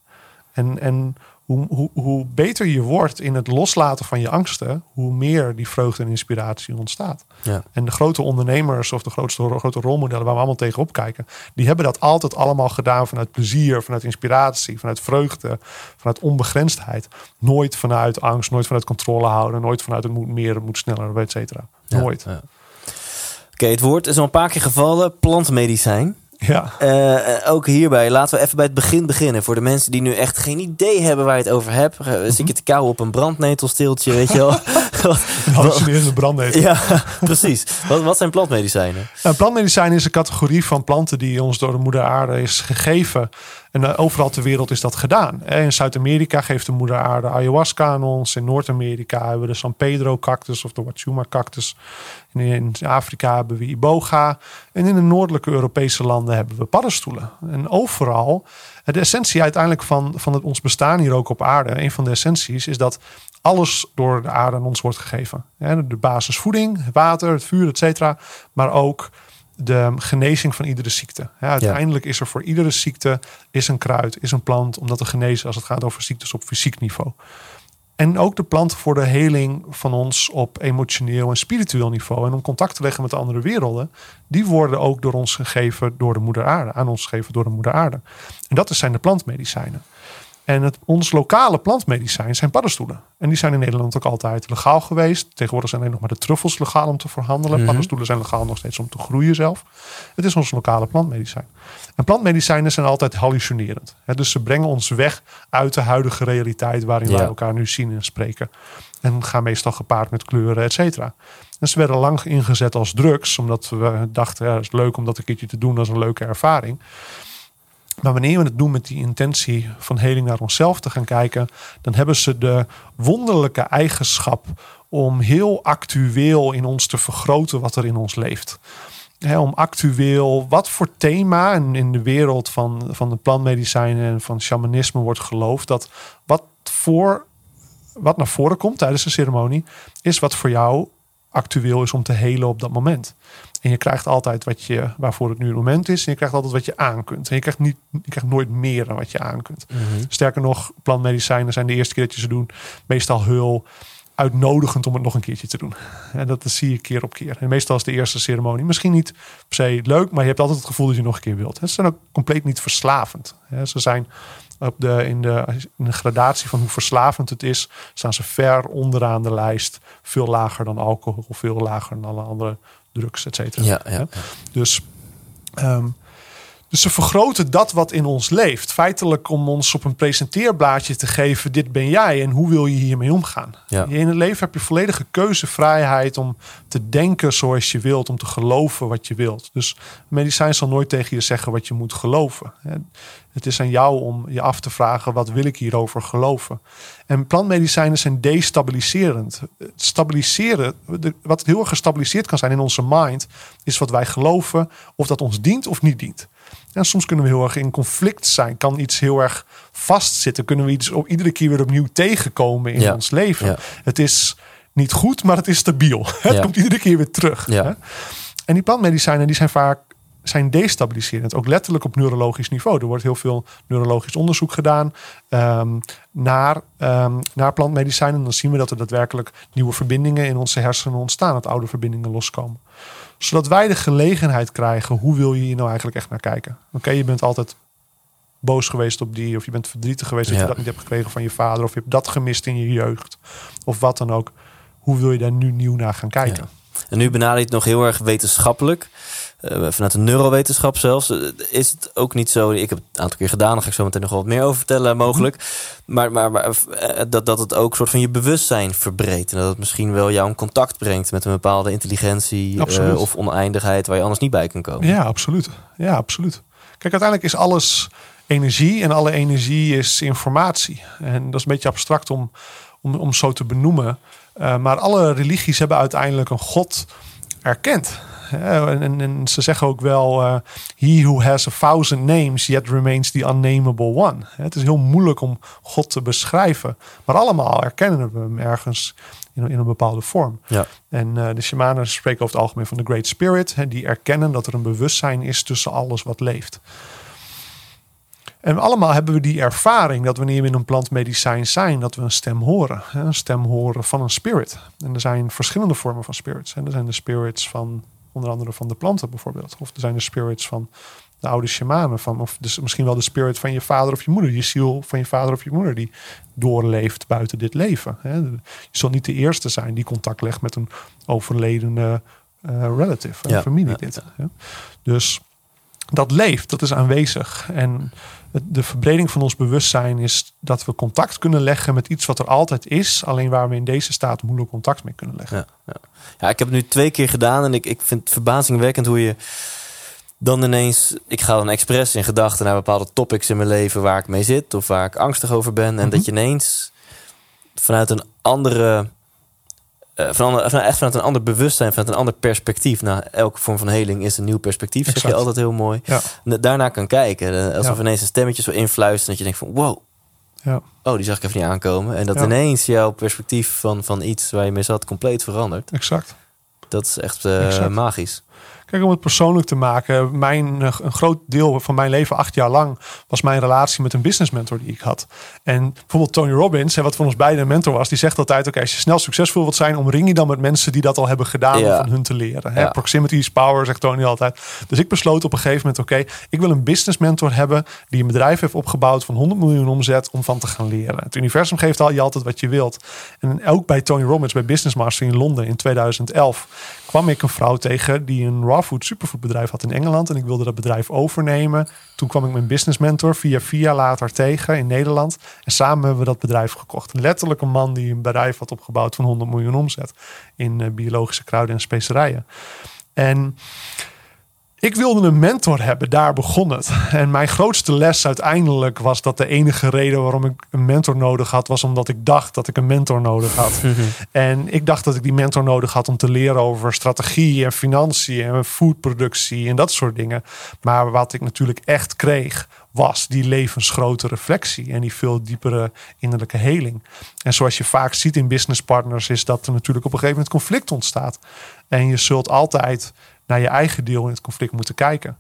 En, en hoe, hoe, hoe beter je wordt in het loslaten van je angsten, hoe meer die vreugde en inspiratie ontstaat. Ja. En de grote ondernemers of de grootste, grote rolmodellen waar we allemaal tegenop kijken, die hebben dat altijd allemaal gedaan vanuit plezier, vanuit inspiratie, vanuit vreugde, vanuit onbegrensdheid. Nooit vanuit angst, nooit vanuit controle houden, nooit vanuit het moet meer, het moet sneller, et cetera. Ja, Nooit. ja. Oké, het woord is al een paar keer gevallen. Plantmedicijn. Ja. Eh, eh, ook hierbij, laten we even bij het begin beginnen. Voor de mensen die nu echt geen idee hebben waar je het over hebt. Uh, Zit je te kauwen op een brandnetelsteeltje, weet je wel? [LAUGHS] Hallucinerende brandnetel. ja, [LAUGHS] precies. Wat, wat zijn plantmedicijnen? Nou, plantmedicijn is een categorie van planten die ons door de moeder aarde is gegeven. En eh, overal ter wereld is dat gedaan. Eh, In Zuid-Amerika geeft de moeder aarde ayahuasca aan ons. In Noord-Amerika hebben we de San Pedro cactus of de Wachuma cactus. En in Afrika hebben we iboga. En in de noordelijke Europese landen hebben we paddenstoelen. En overal, de essentie uiteindelijk van, van het, ons bestaan hier ook op aarde, een van de essenties is dat alles door de aarde aan ons wordt gegeven. De basisvoeding, het water, het vuur, et cetera. Maar ook de genezing van iedere ziekte. Ja, uiteindelijk is er voor iedere ziekte is een kruid, is een plant om dat te genezen als het gaat over ziektes op fysiek niveau. En ook de planten voor de heling van ons op emotioneel en spiritueel niveau. En om contact te leggen met de andere werelden. Die worden ook door ons gegeven door de moeder aarde. Aan ons gegeven door de moeder aarde. En dat zijn de plantmedicijnen. En het, ons lokale plantmedicijn zijn paddenstoelen. En die zijn in Nederland ook altijd legaal geweest. Tegenwoordig zijn alleen nog maar de truffels legaal om te verhandelen. Mhm. Paddenstoelen zijn legaal nog steeds om te groeien zelf. Het is ons lokale plantmedicijn. En plantmedicijnen zijn altijd hallucinerend. Dus ze brengen ons weg uit de huidige realiteit waarin Ja. wij elkaar nu zien en spreken. En gaan meestal gepaard met kleuren, et cetera. En ze werden lang ingezet als drugs, omdat we dachten, ja, het is leuk om dat een keertje te doen, dat is een leuke ervaring. Maar wanneer we het doen met die intentie van heling naar onszelf te gaan kijken, dan hebben ze de wonderlijke eigenschap om heel actueel in ons te vergroten wat er in ons leeft. Om actueel, wat voor thema in de wereld van, van de plantmedicijnen en van shamanisme wordt geloofd, dat wat, voor, wat naar voren komt tijdens de ceremonie, is wat voor jou actueel is om te helen op dat moment. En je krijgt altijd wat je, waarvoor het nu het moment is. En je krijgt altijd wat je aan kunt. En je krijgt, niet, je krijgt nooit meer dan wat je aan kunt. Sterker nog, plantmedicijnen zijn de eerste keer dat je ze doen meestal heel uitnodigend om het nog een keertje te doen. En dat zie je keer op keer. En meestal is de eerste ceremonie misschien niet per se leuk, maar je hebt altijd het gevoel dat je nog een keer wilt. Ze zijn ook compleet niet verslavend. Ze zijn op de, in, de, in de gradatie van hoe verslavend het is, staan ze ver onderaan de lijst. Veel lager dan alcohol, veel lager dan alle andere drugs, et cetera. Ja, ja. Dus, ehm, dus ze vergroten dat wat in ons leeft. Feitelijk om ons op een presenteerblaadje te geven: dit ben jij en hoe wil je hiermee omgaan. Ja. In het leven heb je volledige keuzevrijheid om te denken zoals je wilt, om te geloven wat je wilt. Dus medicijn zal nooit tegen je zeggen wat je moet geloven. Het is aan jou om je af te vragen: wat wil ik hierover geloven? En plantmedicijnen zijn destabiliserend. Het Stabiliseren, wat heel erg gestabiliseerd kan zijn in onze mind, is wat wij geloven, of dat ons dient of niet dient. En soms kunnen we heel erg in conflict zijn. Kan iets heel erg vastzitten? Kunnen we iets op, iedere keer weer opnieuw tegenkomen in Ja. ons leven? Ja. Het is niet goed, maar het is stabiel. [LAUGHS] Het Ja. komt iedere keer weer terug. Ja. hè? En die plantmedicijnen die zijn vaak zijn destabiliserend, ook letterlijk op neurologisch niveau. Er wordt heel veel neurologisch onderzoek gedaan ehm, naar, ehm, naar plantmedicijnen. Dan zien we dat er daadwerkelijk nieuwe verbindingen in onze hersenen ontstaan, dat oude verbindingen loskomen. Zodat wij de gelegenheid krijgen, hoe wil je hier nou eigenlijk echt naar kijken? Oké, je bent altijd boos geweest op die, of je bent verdrietig geweest dat Ja. je dat niet hebt gekregen van je vader, of je hebt dat gemist in je jeugd, of wat dan ook. Hoe wil je daar nu nieuw naar gaan kijken? Ja. En nu benader je het nog heel erg wetenschappelijk. Eh, vanuit de neurowetenschap zelfs. Eh, Is het ook niet zo... Ik heb het een aantal keer gedaan. Daar ga ik zo meteen nog wel wat meer over vertellen mogelijk. Maar, maar, maar eh, dat, dat het ook soort van je bewustzijn verbreedt. En dat het misschien wel jou in contact brengt... met een bepaalde intelligentie of oneindigheid... waar je anders niet bij kan komen. Ja, absoluut. Ja, absoluut. Kijk, uiteindelijk is alles energie en alle energie is informatie. En dat is een beetje abstract om, om, om zo te benoemen. Maar alle religies hebben uiteindelijk een God erkend. En, en, ze zeggen ook wel: eh, He who has a thousand names, yet remains the unnamable one. Het is heel moeilijk om God te beschrijven. Maar allemaal erkennen we hem ergens in, in een bepaalde vorm. Ja. En eh, de shamanen spreken over het algemeen van de Great Spirit. Hè, die erkennen dat er een bewustzijn is tussen alles wat leeft. En allemaal hebben we die ervaring dat wanneer we in een plantmedicijn zijn, dat we een stem horen. Een stem horen van een spirit. En er zijn verschillende vormen van spirits. En er zijn de spirits van onder andere van de planten bijvoorbeeld. Of er zijn de spirits van de oude shamanen. Van, of dus misschien wel de spirit van je vader of je moeder. Je ziel van je vader of je moeder die doorleeft buiten dit leven. Hè. Je zal niet de eerste zijn die contact legt met een overledene eh, relative, een Ja, familielid. hè. Dus dat leeft, dat is aanwezig. En de verbreding van ons bewustzijn is dat we contact kunnen leggen met iets wat er altijd is, alleen waar we in deze staat moeilijk contact mee kunnen leggen. Ja, ja. ja, ik heb het nu twee keer gedaan en ik, ik vind het verbazingwekkend hoe je dan ineens... Ik ga dan expres in gedachten naar bepaalde topics in mijn leven waar ik mee zit of waar ik angstig over ben. En Mhm. dat je ineens vanuit een andere... eh, van, van- echt vanuit een ander bewustzijn, vanuit een ander perspectief. Nou, elke vorm van heling is een nieuw perspectief, zeg je Exact. altijd heel mooi. Ja. Daarna kan kijken. eh, Alsof Ja. ineens een stemmetje zo influistert. Dat je denkt van, wow, Ja. oh, die zag ik even niet aankomen. En dat ineens jouw perspectief van, van iets waar je mee zat compleet verandert. Exact. Dat is echt eh, Exact. magisch. Kijk, om het persoonlijk te maken. Mijn, eh, een groot deel van mijn leven, acht jaar lang, was mijn relatie met een business mentor die ik had. En bijvoorbeeld Tony Robbins, wat voor ons beiden een mentor was, die zegt altijd: Oké, als je snel succesvol wilt zijn, omring je dan met mensen die dat al hebben gedaan Ja. om van hun te leren. Hè? Ja. Proximity is power, zegt Tony altijd. Dus ik besloot op een gegeven moment: Oké, ik wil een business mentor hebben die een bedrijf heeft opgebouwd van 100 miljoen omzet om van te gaan leren. Het universum geeft al je altijd wat je wilt. En ook bij Tony Robbins, bij Business Master in Londen in 2011, kwam ik een vrouw tegen die een raw food superfood bedrijf had in Engeland. En ik wilde dat bedrijf overnemen. Toen kwam ik mijn business mentor via via later tegen in Nederland. En samen hebben we dat bedrijf gekocht. Letterlijk een man die een bedrijf had opgebouwd van 100 miljoen omzet in eh, biologische kruiden en specerijen. En ik wilde een mentor hebben, daar begon het. En mijn grootste les uiteindelijk was dat de enige reden waarom ik een mentor nodig had, was omdat ik dacht dat ik een mentor nodig had. en ik dacht dat ik die mentor nodig had om te leren over strategie en financiën en foodproductie en dat soort dingen. Maar wat ik natuurlijk echt kreeg, was die levensgrote reflectie en die veel diepere innerlijke heling. En zoals je vaak ziet in business partners, is dat er natuurlijk op een gegeven moment conflict ontstaat. En je zult altijd naar je eigen deel in het conflict moeten kijken.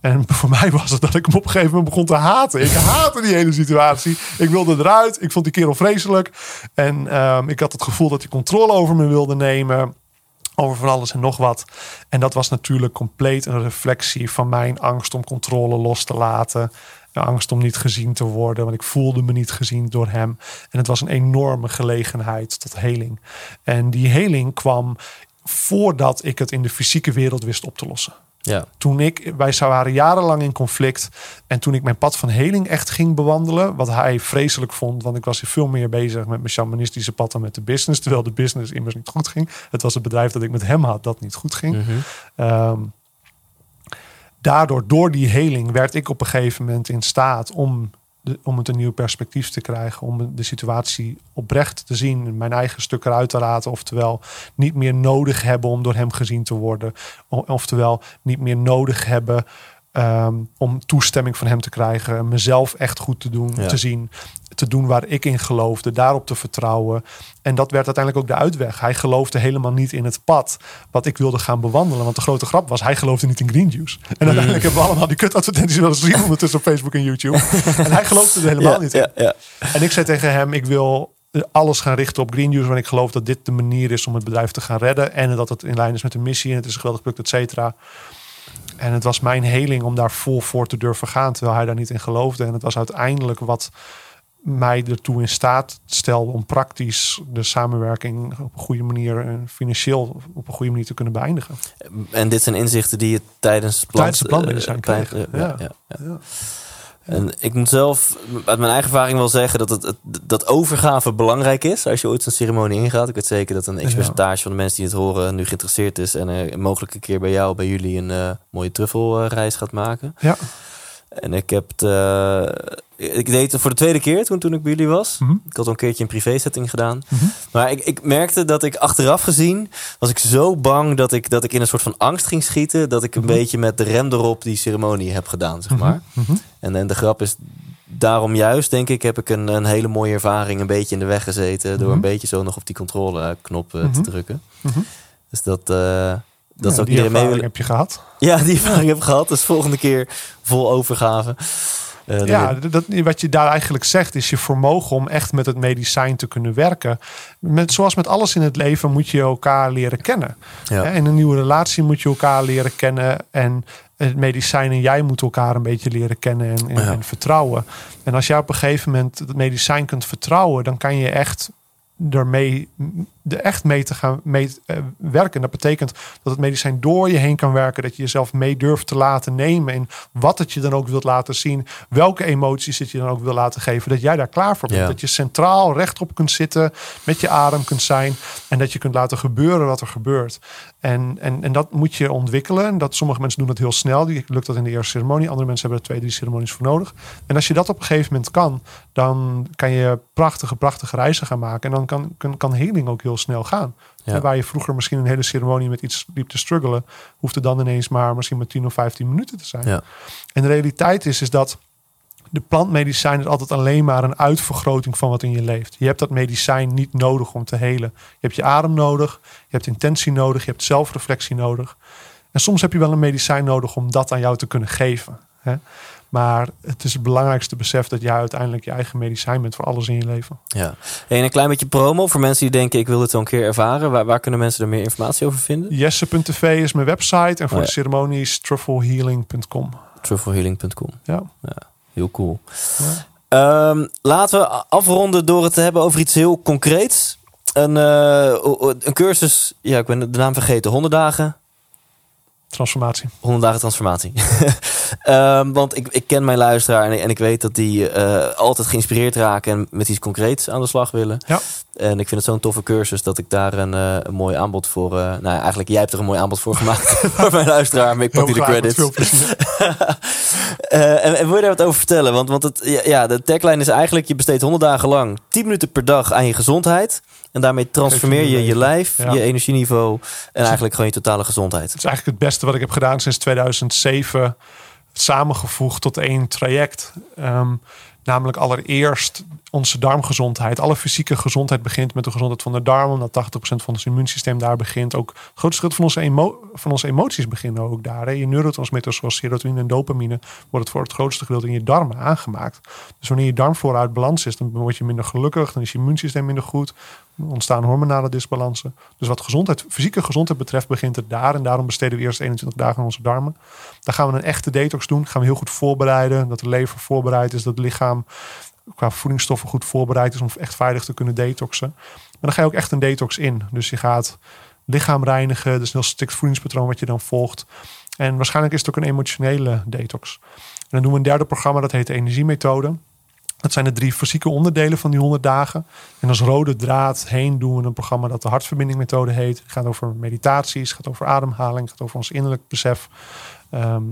En [LAUGHS] voor mij was het dat ik hem op een gegeven moment begon te haten. Ik haatte die hele situatie. Ik wilde eruit. Ik vond die kerel vreselijk. En ehm, ik had het gevoel dat hij controle over me wilde nemen. Over van alles en nog wat. En dat was natuurlijk compleet een reflectie van mijn angst om controle los te laten. De angst om niet gezien te worden, want ik voelde me niet gezien door hem. En het was een enorme gelegenheid tot heling. En die heling kwam voordat ik het in de fysieke wereld wist op te lossen. Ja. Toen ik, wij waren jarenlang in conflict. En toen ik mijn pad van heling echt ging bewandelen, wat hij vreselijk vond, want ik was veel meer bezig met mijn shamanistische pad dan met de business. Terwijl de business immers niet goed ging. Het was het bedrijf dat ik met hem had dat niet goed ging. Mhm. Ehm, daardoor, door die heling, werd ik op een gegeven moment in staat om, om het een nieuw perspectief te krijgen. Om de situatie oprecht te zien. Mijn eigen stuk eruit te laten. Oftewel, niet meer nodig hebben om door hem gezien te worden. Oftewel, niet meer nodig hebben ehm, om toestemming van hem te krijgen. Mezelf echt goed te doen, Ja. te zien. Te doen waar ik in geloofde, daarop te vertrouwen. En dat werd uiteindelijk ook de uitweg. Hij geloofde helemaal niet in het pad wat ik wilde gaan bewandelen. Want de grote grap was, hij geloofde niet in green juice. En uiteindelijk hebben we allemaal die kutadvertenties wel eens gezien ondertussen op Facebook en YouTube. en hij geloofde er helemaal [LAUGHS] ja, niet in. ja. En ik zei tegen hem, ik wil alles gaan richten op green juice. Want ik geloof dat dit de manier is om het bedrijf te gaan redden. En dat het in lijn is met de missie. En het is geweldig product, et cetera. En het was mijn heling om daar vol voor te durven gaan. Terwijl hij daar niet in geloofde. En het was uiteindelijk wat mij ertoe in staat stelde om praktisch de samenwerking op een goede manier en financieel op een goede manier te kunnen beëindigen. En dit zijn inzichten die je tijdens plant, Tijdens de plantmedicijn eh, plant- kreeg, eh, ja, ja. ja, ja. En ik moet zelf uit mijn eigen ervaring wel zeggen dat, het, het- dat overgave belangrijk is als je ooit zo'n ceremonie ingaat. Ik weet zeker dat een x-percentage van de mensen die het horen nu geïnteresseerd is en eh, mogelijk een keer bij jou, bij jullie een eh, mooie truffelreis gaat maken. Ja. En ik heb het, eh, ik deed het voor de tweede keer toen, toen ik bij jullie was. Mhm. Ik had al een keertje een privé setting gedaan. Mhm. Maar ik, ik merkte dat ik achteraf gezien was ik zo bang dat ik, dat ik in een soort van angst ging schieten. Dat ik een Mhm. beetje met de rem erop die ceremonie heb gedaan, zeg maar. En, en de grap is, daarom juist denk ik heb ik een, een hele mooie ervaring een beetje in de weg gezeten. Door een beetje zo nog op die controleknop eh, te drukken. Dus dat, eh dat Ja, zou die mee ervaring willen. heb je gehad. [LAUGHS] Ja, die ervaring heb ik gehad. Dus volgende keer vol overgave. Eh, Ja, dat, wat je daar eigenlijk zegt is je vermogen om echt met het medicijn te kunnen werken. Met, zoals met alles in het leven moet je elkaar leren kennen. ja. In een nieuwe relatie moet je elkaar leren kennen. En het medicijn en jij moeten elkaar een beetje leren kennen en, en, Ja. en vertrouwen. En als jij op een gegeven moment het medicijn kunt vertrouwen, dan kan je echt ermee er echt mee te gaan mee, eh, werken. Dat betekent dat het medicijn door je heen kan werken. Dat je jezelf mee durft te laten nemen. En wat het je dan ook wilt laten zien. Welke emoties het je dan ook wil laten geven. Dat jij daar klaar voor bent. Ja. Dat je centraal rechtop kunt zitten. Met je adem kunt zijn. En dat je kunt laten gebeuren wat er gebeurt. En, en, en dat moet je ontwikkelen. En Dat, sommige mensen doen dat heel snel. Die lukt dat in de eerste ceremonie. Andere mensen hebben er twee, drie ceremonies voor nodig. En als je dat op een gegeven moment kan. Dan kan je prachtige, prachtige reizen gaan maken. En dan kan, kan, kan heling ook heel snel gaan. Ja. En Waar je vroeger misschien een hele ceremonie met iets liep te struggelen. Hoeft het dan ineens maar misschien maar 10 of 15 minuten te zijn. Ja. En de realiteit is, is dat de plantmedicijn is altijd alleen maar een uitvergroting van wat in je leeft. Je hebt dat medicijn niet nodig om te helen. Je hebt je adem nodig, je hebt intentie nodig, je hebt zelfreflectie nodig. En soms heb je wel een medicijn nodig om dat aan jou te kunnen geven. Hè? Maar het is het belangrijkste besef dat jij uiteindelijk je eigen medicijn bent voor alles in je leven. Ja. En een klein beetje promo voor mensen die denken ik wil dit wel een keer ervaren. Waar, waar kunnen mensen er meer informatie over vinden? Jesse.tv is mijn website en voor Oh ja. de ceremonies trufflehealing.com. Trufflehealing.com. Ja. Heel cool. Ja. Ehm, laten we afronden door het te hebben over iets heel concreets. Een, eh, een cursus, ja, ik ben de naam vergeten. 100 dagen. Transformatie. 100 dagen transformatie. [LAUGHS] Ehm, want ik, ik ken mijn luisteraar en, en ik weet dat die eh, altijd geïnspireerd raken en met iets concreets aan de slag willen. Ja. En ik vind het zo'n toffe cursus dat ik daar een, eh, een mooi aanbod voor... eh, nou, eigenlijk, jij hebt er een mooi aanbod voor gemaakt [LAUGHS] voor mijn luisteraar. Maar ik pak nu de credits. [LAUGHS] Eh, en, en wil je daar wat over vertellen? Want, want het, ja, de tagline is eigenlijk... je besteedt 100 dagen lang 10 minuten per dag aan je gezondheid. En daarmee transformeer je je lijf, Ja. je energieniveau... en eigenlijk gewoon je totale gezondheid. Het is eigenlijk het beste wat ik heb gedaan sinds 2007. Samengevoegd tot één traject. Ehm, namelijk allereerst onze darmgezondheid. Alle fysieke gezondheid begint met de gezondheid van de darm. Omdat 80% van ons immuunsysteem daar begint. Ook het grootste gedeelte van onze, van onze emoties beginnen ook daar. Je neurotransmitters zoals serotonine en dopamine... worden voor het grootste gedeelte in je darmen aangemaakt. Dus wanneer je darmflora uit balans is... dan word je minder gelukkig. Dan is je immuunsysteem minder goed. Ontstaan hormonale disbalansen. Dus wat gezondheid, fysieke gezondheid betreft begint het daar. En daarom besteden we eerst 21 dagen aan onze darmen. Dan gaan we een echte detox doen. Gaan we heel goed voorbereiden. Dat de lever voorbereid is. Dat het lichaam qua voedingsstoffen goed voorbereid is om echt veilig te kunnen detoxen. Maar dan ga je ook echt een detox in. Dus je gaat lichaam reinigen. Is een heel strikt voedingspatroon wat je dan volgt. En waarschijnlijk is het ook een emotionele detox. En dan doen we een derde programma, dat heet de energiemethode. Dat zijn de drie fysieke onderdelen van die 100 dagen. En als rode draad heen doen we een programma dat de hartverbinding methode heet. Het gaat over meditaties, gaat over ademhaling, gaat over ons innerlijk besef. Ehm,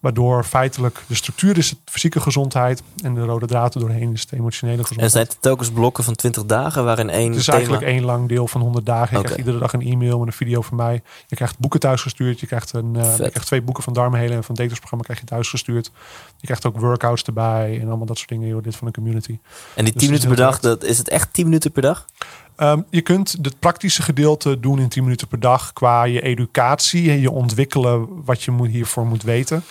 waardoor feitelijk de structuur is het fysieke gezondheid en de rode draad er doorheen is de emotionele En gezondheid. zijn het telkens blokken van 20 dagen waarin één Het is thema... eigenlijk één lang deel van 100 dagen. Je krijgt iedere dag een e-mail met een video van mij. Je krijgt boeken thuis gestuurd. Je krijgt, een, je krijgt twee boeken van Darmhelen en van Detox programma krijg je thuis gestuurd. Je krijgt ook workouts erbij en allemaal dat soort dingen. Joh, dit van de community. En die 10 Dus minuten per dag, dat, is het echt 10 minuten per dag? Ehm, je kunt het praktische gedeelte doen in 10 minuten per dag qua je educatie en je ontwikkelen wat je moet, hiervoor moet weten.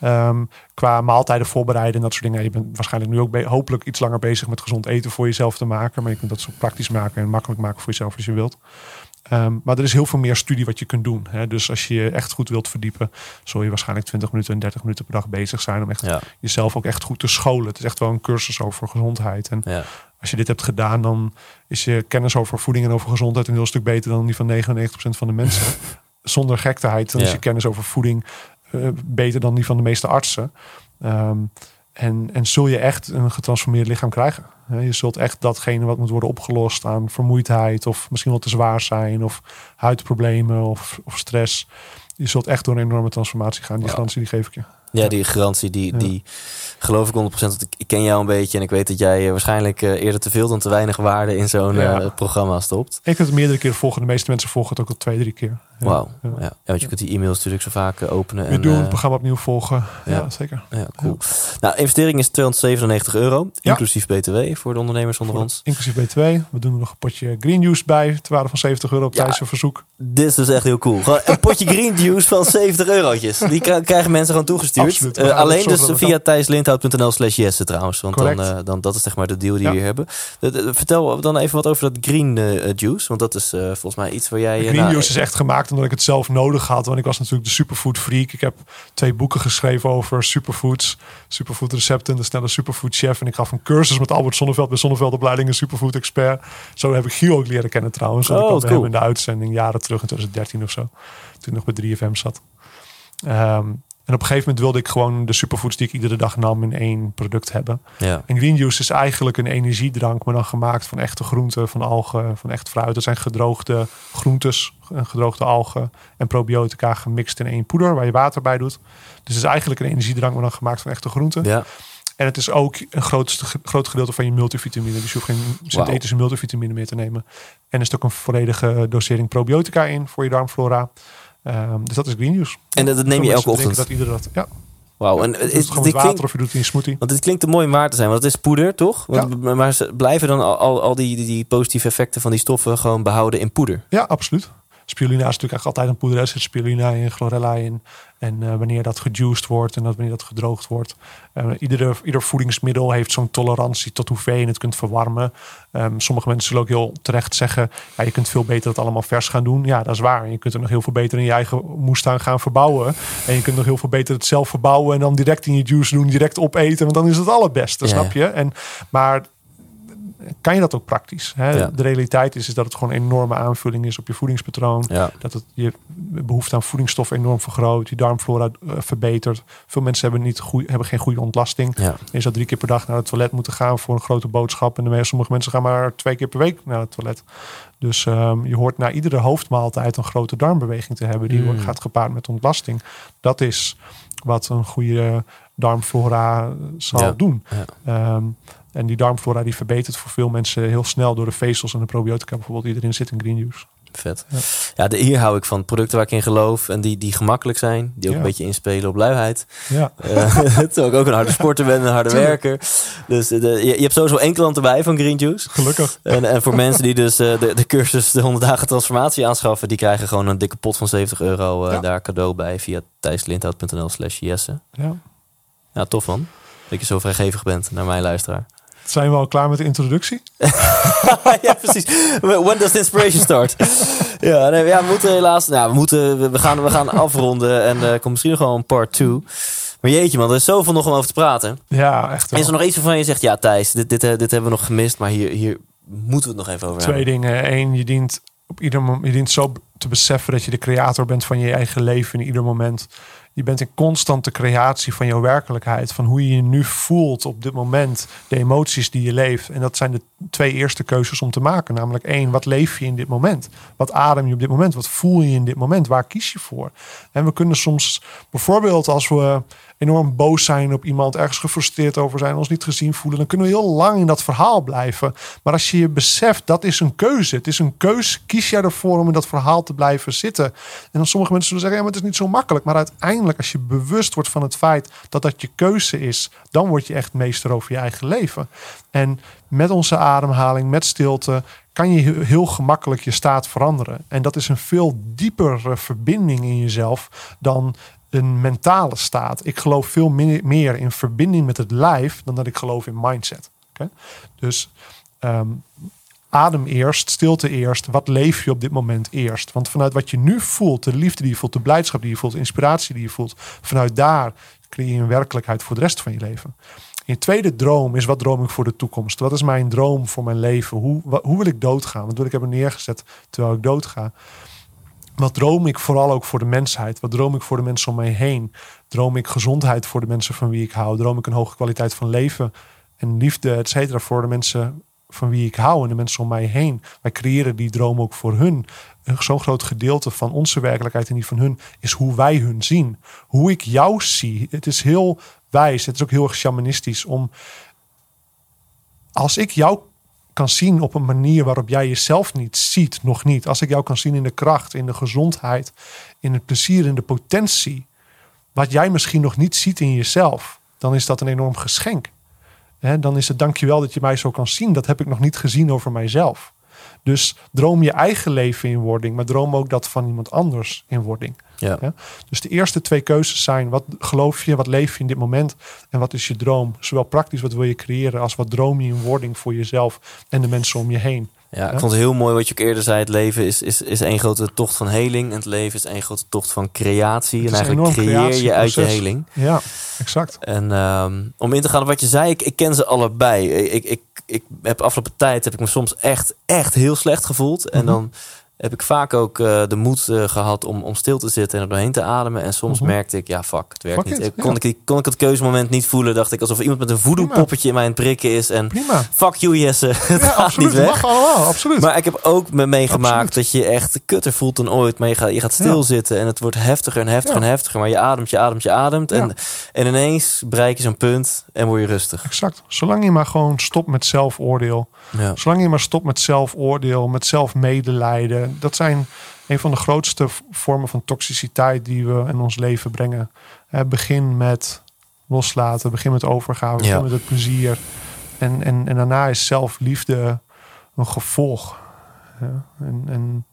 Ehm, qua maaltijden voorbereiden en dat soort dingen. Je bent waarschijnlijk nu ook hopelijk iets langer bezig met gezond eten voor jezelf te maken. Maar je kunt dat zo praktisch maken en makkelijk maken voor jezelf als je wilt. Ehm, maar er is heel veel meer studie wat je kunt doen. Hè? Dus als je je echt goed wilt verdiepen, zul je waarschijnlijk 20 minuten en 30 minuten per dag bezig zijn om echt Ja. jezelf ook echt goed te scholen. Het is echt wel een cursus over gezondheid. En Ja. als je dit hebt gedaan, dan is je kennis over voeding en over gezondheid een heel stuk beter dan die van 99% van de mensen. [LAUGHS] Zonder gekteheid, dan is je kennis over voeding eh, beter dan die van de meeste artsen. Ehm, en, en zul je echt een getransformeerd lichaam krijgen. Je zult echt datgene wat moet worden opgelost aan vermoeidheid of misschien wel te zwaar zijn of huidproblemen of, of stress. Je zult echt door een enorme transformatie gaan. Die garantie die geef ik je. Ja, die garantie, die, Ja. die geloof ik 100%. Want ik, ken jou een beetje en ik weet dat jij eh, waarschijnlijk eh, eerder te veel dan te weinig waarde in zo'n Ja. eh, programma stopt. Ik heb het meerdere keren volgen. De meeste mensen volgen het ook al twee, drie keer. Wauw. Ja. Ja. Ja. want je kunt die e-mails natuurlijk zo vaak eh, openen. We en, doen eh, het programma opnieuw volgen. Ja, ja. zeker. Ja, cool. Nou, investering is 297 euro, Ja. inclusief BTW voor de ondernemers onder Voor- ons. Inclusief B2. We doen er nog een potje green juice bij. Ter waarde van 70 euro op Ja. Thijs' verzoek. Dit is dus echt heel cool. Gewoon een potje green juice van 70 eurotjes. Die krijgen mensen gewoon toegestuurd. Absoluut. Eh, alleen dus via thijslindhout.nl slash yes trouwens. Want dan, dan, dat is zeg maar de deal die Ja. we hier hebben. De- de- vertel dan even wat over dat green eh, juice. Want dat is volgens mij iets waar jij... Green nou, juice is echt gemaakt omdat ik het zelf nodig had. Want ik was natuurlijk de superfood freak. Ik heb twee boeken geschreven over superfoods. Superfood recepten. De snelle superfood chef. En ik gaf een cursus met Albert Sonneveld. Bij opleiding een superfood expert. Zo heb ik Gio ook leren kennen trouwens. Oh, ik kwam cool. hem in de uitzending jaren terug in 2013 of zo. Toen ik nog bij 3FM zat. Ehm, en op een gegeven moment wilde ik gewoon de superfoods die ik iedere dag nam in één product hebben. Ja. En green juice is eigenlijk een energiedrank, maar dan gemaakt van echte groenten, van algen, van echt fruit. Dat zijn gedroogde groentes, en gedroogde algen en probiotica gemixt in één poeder waar je water bij doet. Dus het is eigenlijk een energiedrank, maar dan gemaakt van echte groenten. ja. En het is ook een grootste, groot gedeelte van je multivitamine. Dus je hoeft geen synthetische multivitamine meer te nemen. En er zit ook een volledige dosering probiotica in voor je darmflora. Ehm, dus dat is green juice. En dat, dat neem je elke ochtend. Dat iedere dag. Ja, Wauw. En is, het gewoon dit met water klinkt, of je doet het in een smoothie. want dit klinkt te mooi om waar te zijn. Want het is poeder, toch? Want- Maar blijven dan al, al, al die, die, die positieve effecten van die stoffen gewoon behouden in poeder. Ja, absoluut. Spirulina is natuurlijk echt altijd een poeder. Er zit spirulina in, chlorella in. En eh, wanneer dat gejuiced wordt en dat wanneer dat gedroogd wordt. eh, iedere, ieder voedingsmiddel heeft zo'n tolerantie tot hoeveel je het kunt verwarmen. Ehm, sommige mensen zullen ook heel terecht zeggen... Ja, je kunt veel beter het allemaal vers gaan doen. Ja, dat is waar. En je kunt er nog heel veel beter in je eigen moestuin gaan verbouwen. En je kunt nog heel veel beter het zelf verbouwen... en dan direct in je juice doen, direct opeten. Want dan is het allerbeste, Ja, snap je? En, maar kan je dat ook praktisch. Hè? Ja. De realiteit is, is dat het gewoon een enorme aanvulling is op je voedingspatroon. Ja. Dat het je behoefte aan voedingsstoffen enorm vergroot, je darmflora eh, verbetert. Veel mensen hebben, niet goeie, hebben geen goede ontlasting. Ja. Je zou drie keer per dag naar het toilet moeten gaan voor een grote boodschap. En de meeste, sommige mensen gaan maar twee keer per week naar het toilet. Dus ehm, je hoort na iedere hoofdmaaltijd een grote darmbeweging te hebben. Die Mm. gaat gepaard met ontlasting. Dat is wat een goede darmflora zal Ja. doen. Ja. En die darmflora die verbetert voor veel mensen heel snel door de vezels en de probiotica bijvoorbeeld die erin zit in green juice. Vet. Ja. Ja, de, hier hou ik van. Producten waar ik in geloof en die, die gemakkelijk zijn. Die ook Ja. een beetje inspelen op luiheid. Ja, Eh, [LAUGHS] terwijl ik ook een harde sporter ben en een harde werker. Dus eh, de, je, je hebt sowieso één klant erbij van Green Juice. gelukkig. En, en voor mensen die dus eh, de, de cursus de 100 dagen transformatie aanschaffen, die krijgen gewoon een dikke pot van 70 euro eh, Ja. daar cadeau bij via thijslindhout.nl slash jesse. Ja. Ja, tof man. Dat je zo vrijgevig bent naar mijn luisteraar. Zijn we al klaar met de introductie? [LAUGHS] ja, precies. When does the inspiration start? ja, nee, ja, we moeten helaas... Nou, we, moeten, we- gaan, we gaan afronden en er komt misschien nog wel een part 2. Maar jeetje man, er is zoveel nog om over te praten. Ja, echt wel. Is er nog iets waarvan je zegt... Ja Thijs, dit, dit, eh, dit hebben we nog gemist, maar hier, hier moeten we het nog even over Twee hebben. dingen. Eén, je dient op ieder moment je dient zo te beseffen dat je de creator bent van je eigen leven in ieder moment. Je bent in constante creatie van jouw werkelijkheid, van hoe je je nu voelt op dit moment, de emoties die je leeft. En dat zijn de twee eerste keuzes om te maken. Namelijk één, wat leef je in dit moment? Wat adem je op dit moment? Wat voel je in dit moment? Waar kies je voor? En we kunnen soms, bijvoorbeeld als we enorm boos zijn op iemand, ergens gefrustreerd over zijn, ons niet gezien voelen, dan kunnen we heel lang in dat verhaal blijven. Maar als je je beseft, dat is een keuze. Het is een keuze. Kies jij ervoor om in dat verhaal te blijven zitten? En dan sommige mensen zullen zeggen, ja, maar het is niet zo makkelijk. Maar uiteindelijk, als je bewust wordt van het feit dat dat je keuze is, dan word je echt meester over je eigen leven. En met onze ademhaling, met stilte, kan je heel gemakkelijk je staat veranderen. En dat is een veel diepere verbinding in jezelf dan een mentale staat. Ik geloof veel meer in verbinding met het lijf dan dat ik geloof in mindset. Dus ehm, adem eerst, stilte eerst. Wat leef je op dit moment eerst? Want vanuit wat je nu voelt, de liefde die je voelt, de blijdschap die je voelt, de inspiratie die je voelt, vanuit daar creëer je een werkelijkheid voor de rest van je leven. Je tweede droom is wat droom ik voor de toekomst? Wat is mijn droom voor mijn leven? Hoe, hoe wil ik doodgaan? Wat wil ik hebben neergezet terwijl ik doodga? Wat droom ik vooral ook voor de mensheid? Wat droom ik voor de mensen om mij heen? Droom ik gezondheid voor de mensen van wie ik hou? Droom ik een hoge kwaliteit van leven en liefde, et cetera, voor de mensen van wie ik hou en de mensen om mij heen? Wij creëren die droom ook voor hun. Zo'n groot gedeelte van onze werkelijkheid en die van hun is hoe wij hun zien. Hoe ik jou zie. Het is heel wijs, het is ook heel erg shamanistisch om als ik jou kan zien op een manier waarop jij jezelf niet ziet, nog niet. Als ik jou kan zien in de kracht, in de gezondheid, in het plezier, in de potentie, wat jij misschien nog niet ziet in jezelf, dan is dat een enorm geschenk. Dan is het dankjewel dat je mij zo kan zien. Dat heb ik nog niet gezien over mijzelf. Dus droom je eigen leven in wording, maar droom ook dat van iemand anders in wording. Ja. Ja? Dus de eerste twee keuzes zijn: wat geloof je, wat leef je in dit moment en wat is je droom? Zowel praktisch wat wil je creëren als wat droom je in wording voor jezelf en de mensen om je heen. Ja, ik Ja. vond het heel mooi wat je ook eerder zei. Het leven is, is, is één grote tocht van heling. En het leven is één grote tocht van creatie. En eigenlijk creëer je uit je heling. Ja, exact. En ehm, om in te gaan op wat je zei, ik, ik ken ze allebei. Ik, ik, ik heb afgelopen tijd heb ik me soms echt, echt heel slecht gevoeld. En Mhm. dan heb ik vaak ook eh, de moed eh, gehad om, om stil te zitten en er doorheen te ademen. En soms Mhm. merkte ik, ja fuck, het werkt Fuck niet. it, kon, ja. ik, kon ik het keuzemoment niet voelen. Dacht ik alsof iemand met een voodoo poppetje in mij aan het prikken is. En Prima. fuck you Jesse, [LAUGHS] het Ja, gaat absoluut. niet weg. Mag allemaal, absoluut. Maar ik heb ook me meegemaakt dat je echt kutter voelt dan ooit. Maar je gaat, je gaat stilzitten en het wordt heftiger en heftiger en heftiger. Maar je ademt, je ademt, je ademt. En, en ineens bereik je zo'n punt en word je rustig. Exact. Zolang je maar gewoon stopt met zelfoordeel. Ja. Zolang je maar stopt met zelfoordeel, met zelfmedelijden. Dat zijn een van de grootste vormen van toxiciteit die we in ons leven brengen. Eh, begin met loslaten, begin met overgave, begin Ja. met het plezier. En, en, en daarna is zelfliefde een gevolg. Ja, en, en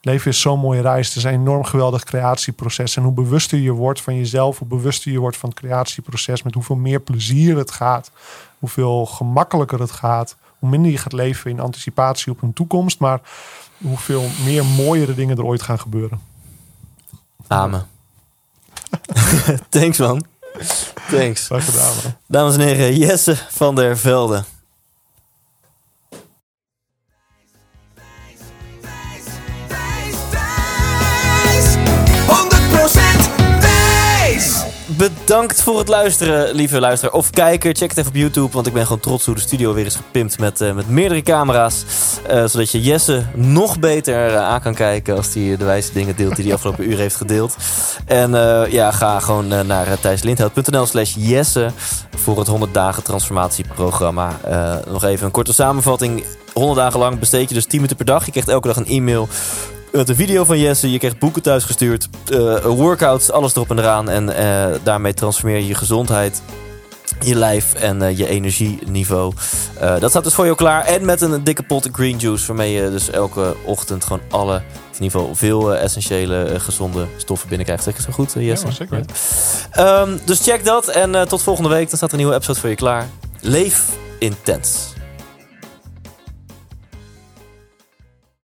leven is zo'n mooie reis. Het is een enorm geweldig creatieproces. En hoe bewuster je wordt van jezelf, hoe bewuster je wordt van het creatieproces, met hoeveel meer plezier het gaat, hoeveel gemakkelijker het gaat, hoe minder je gaat leven in anticipatie op een toekomst, maar hoeveel meer mooiere dingen er ooit gaan gebeuren. Amen. [LAUGHS] Thanks man. Thanks. Graag gedaan. man. Dames en heren, Jesse van der Velde. Bedankt voor het luisteren, lieve luisteraar. Of kijker, check het even op YouTube. Want ik ben gewoon trots hoe de studio weer is gepimpt met, uh, met meerdere camera's. Uh, zodat je Jesse nog beter uh, aan kan kijken als hij de wijze dingen deelt die hij afgelopen uur heeft gedeeld. En ja, ga gewoon naar thijslindhout.nl slash Jesse voor het 100 dagen transformatieprogramma. nog even een korte samenvatting. 100 dagen lang besteed je dus 10 minuten per dag. Je krijgt elke dag een e-mail met een video van Jesse. Je krijgt boeken thuis gestuurd. Uh, workouts, alles erop en eraan. En uh, daarmee transformeer je je gezondheid. Je lijf en uh, je energieniveau. dat staat dus voor jou klaar. En met een dikke pot green juice. Waarmee je dus elke ochtend gewoon alle, in ieder geval veel essentiële gezonde stoffen binnenkrijgt. Zeg je zo goed, Jesse? Ja, zeker. Um, dus check dat. En tot volgende week. Dan staat een nieuwe episode voor je klaar. Leef intens.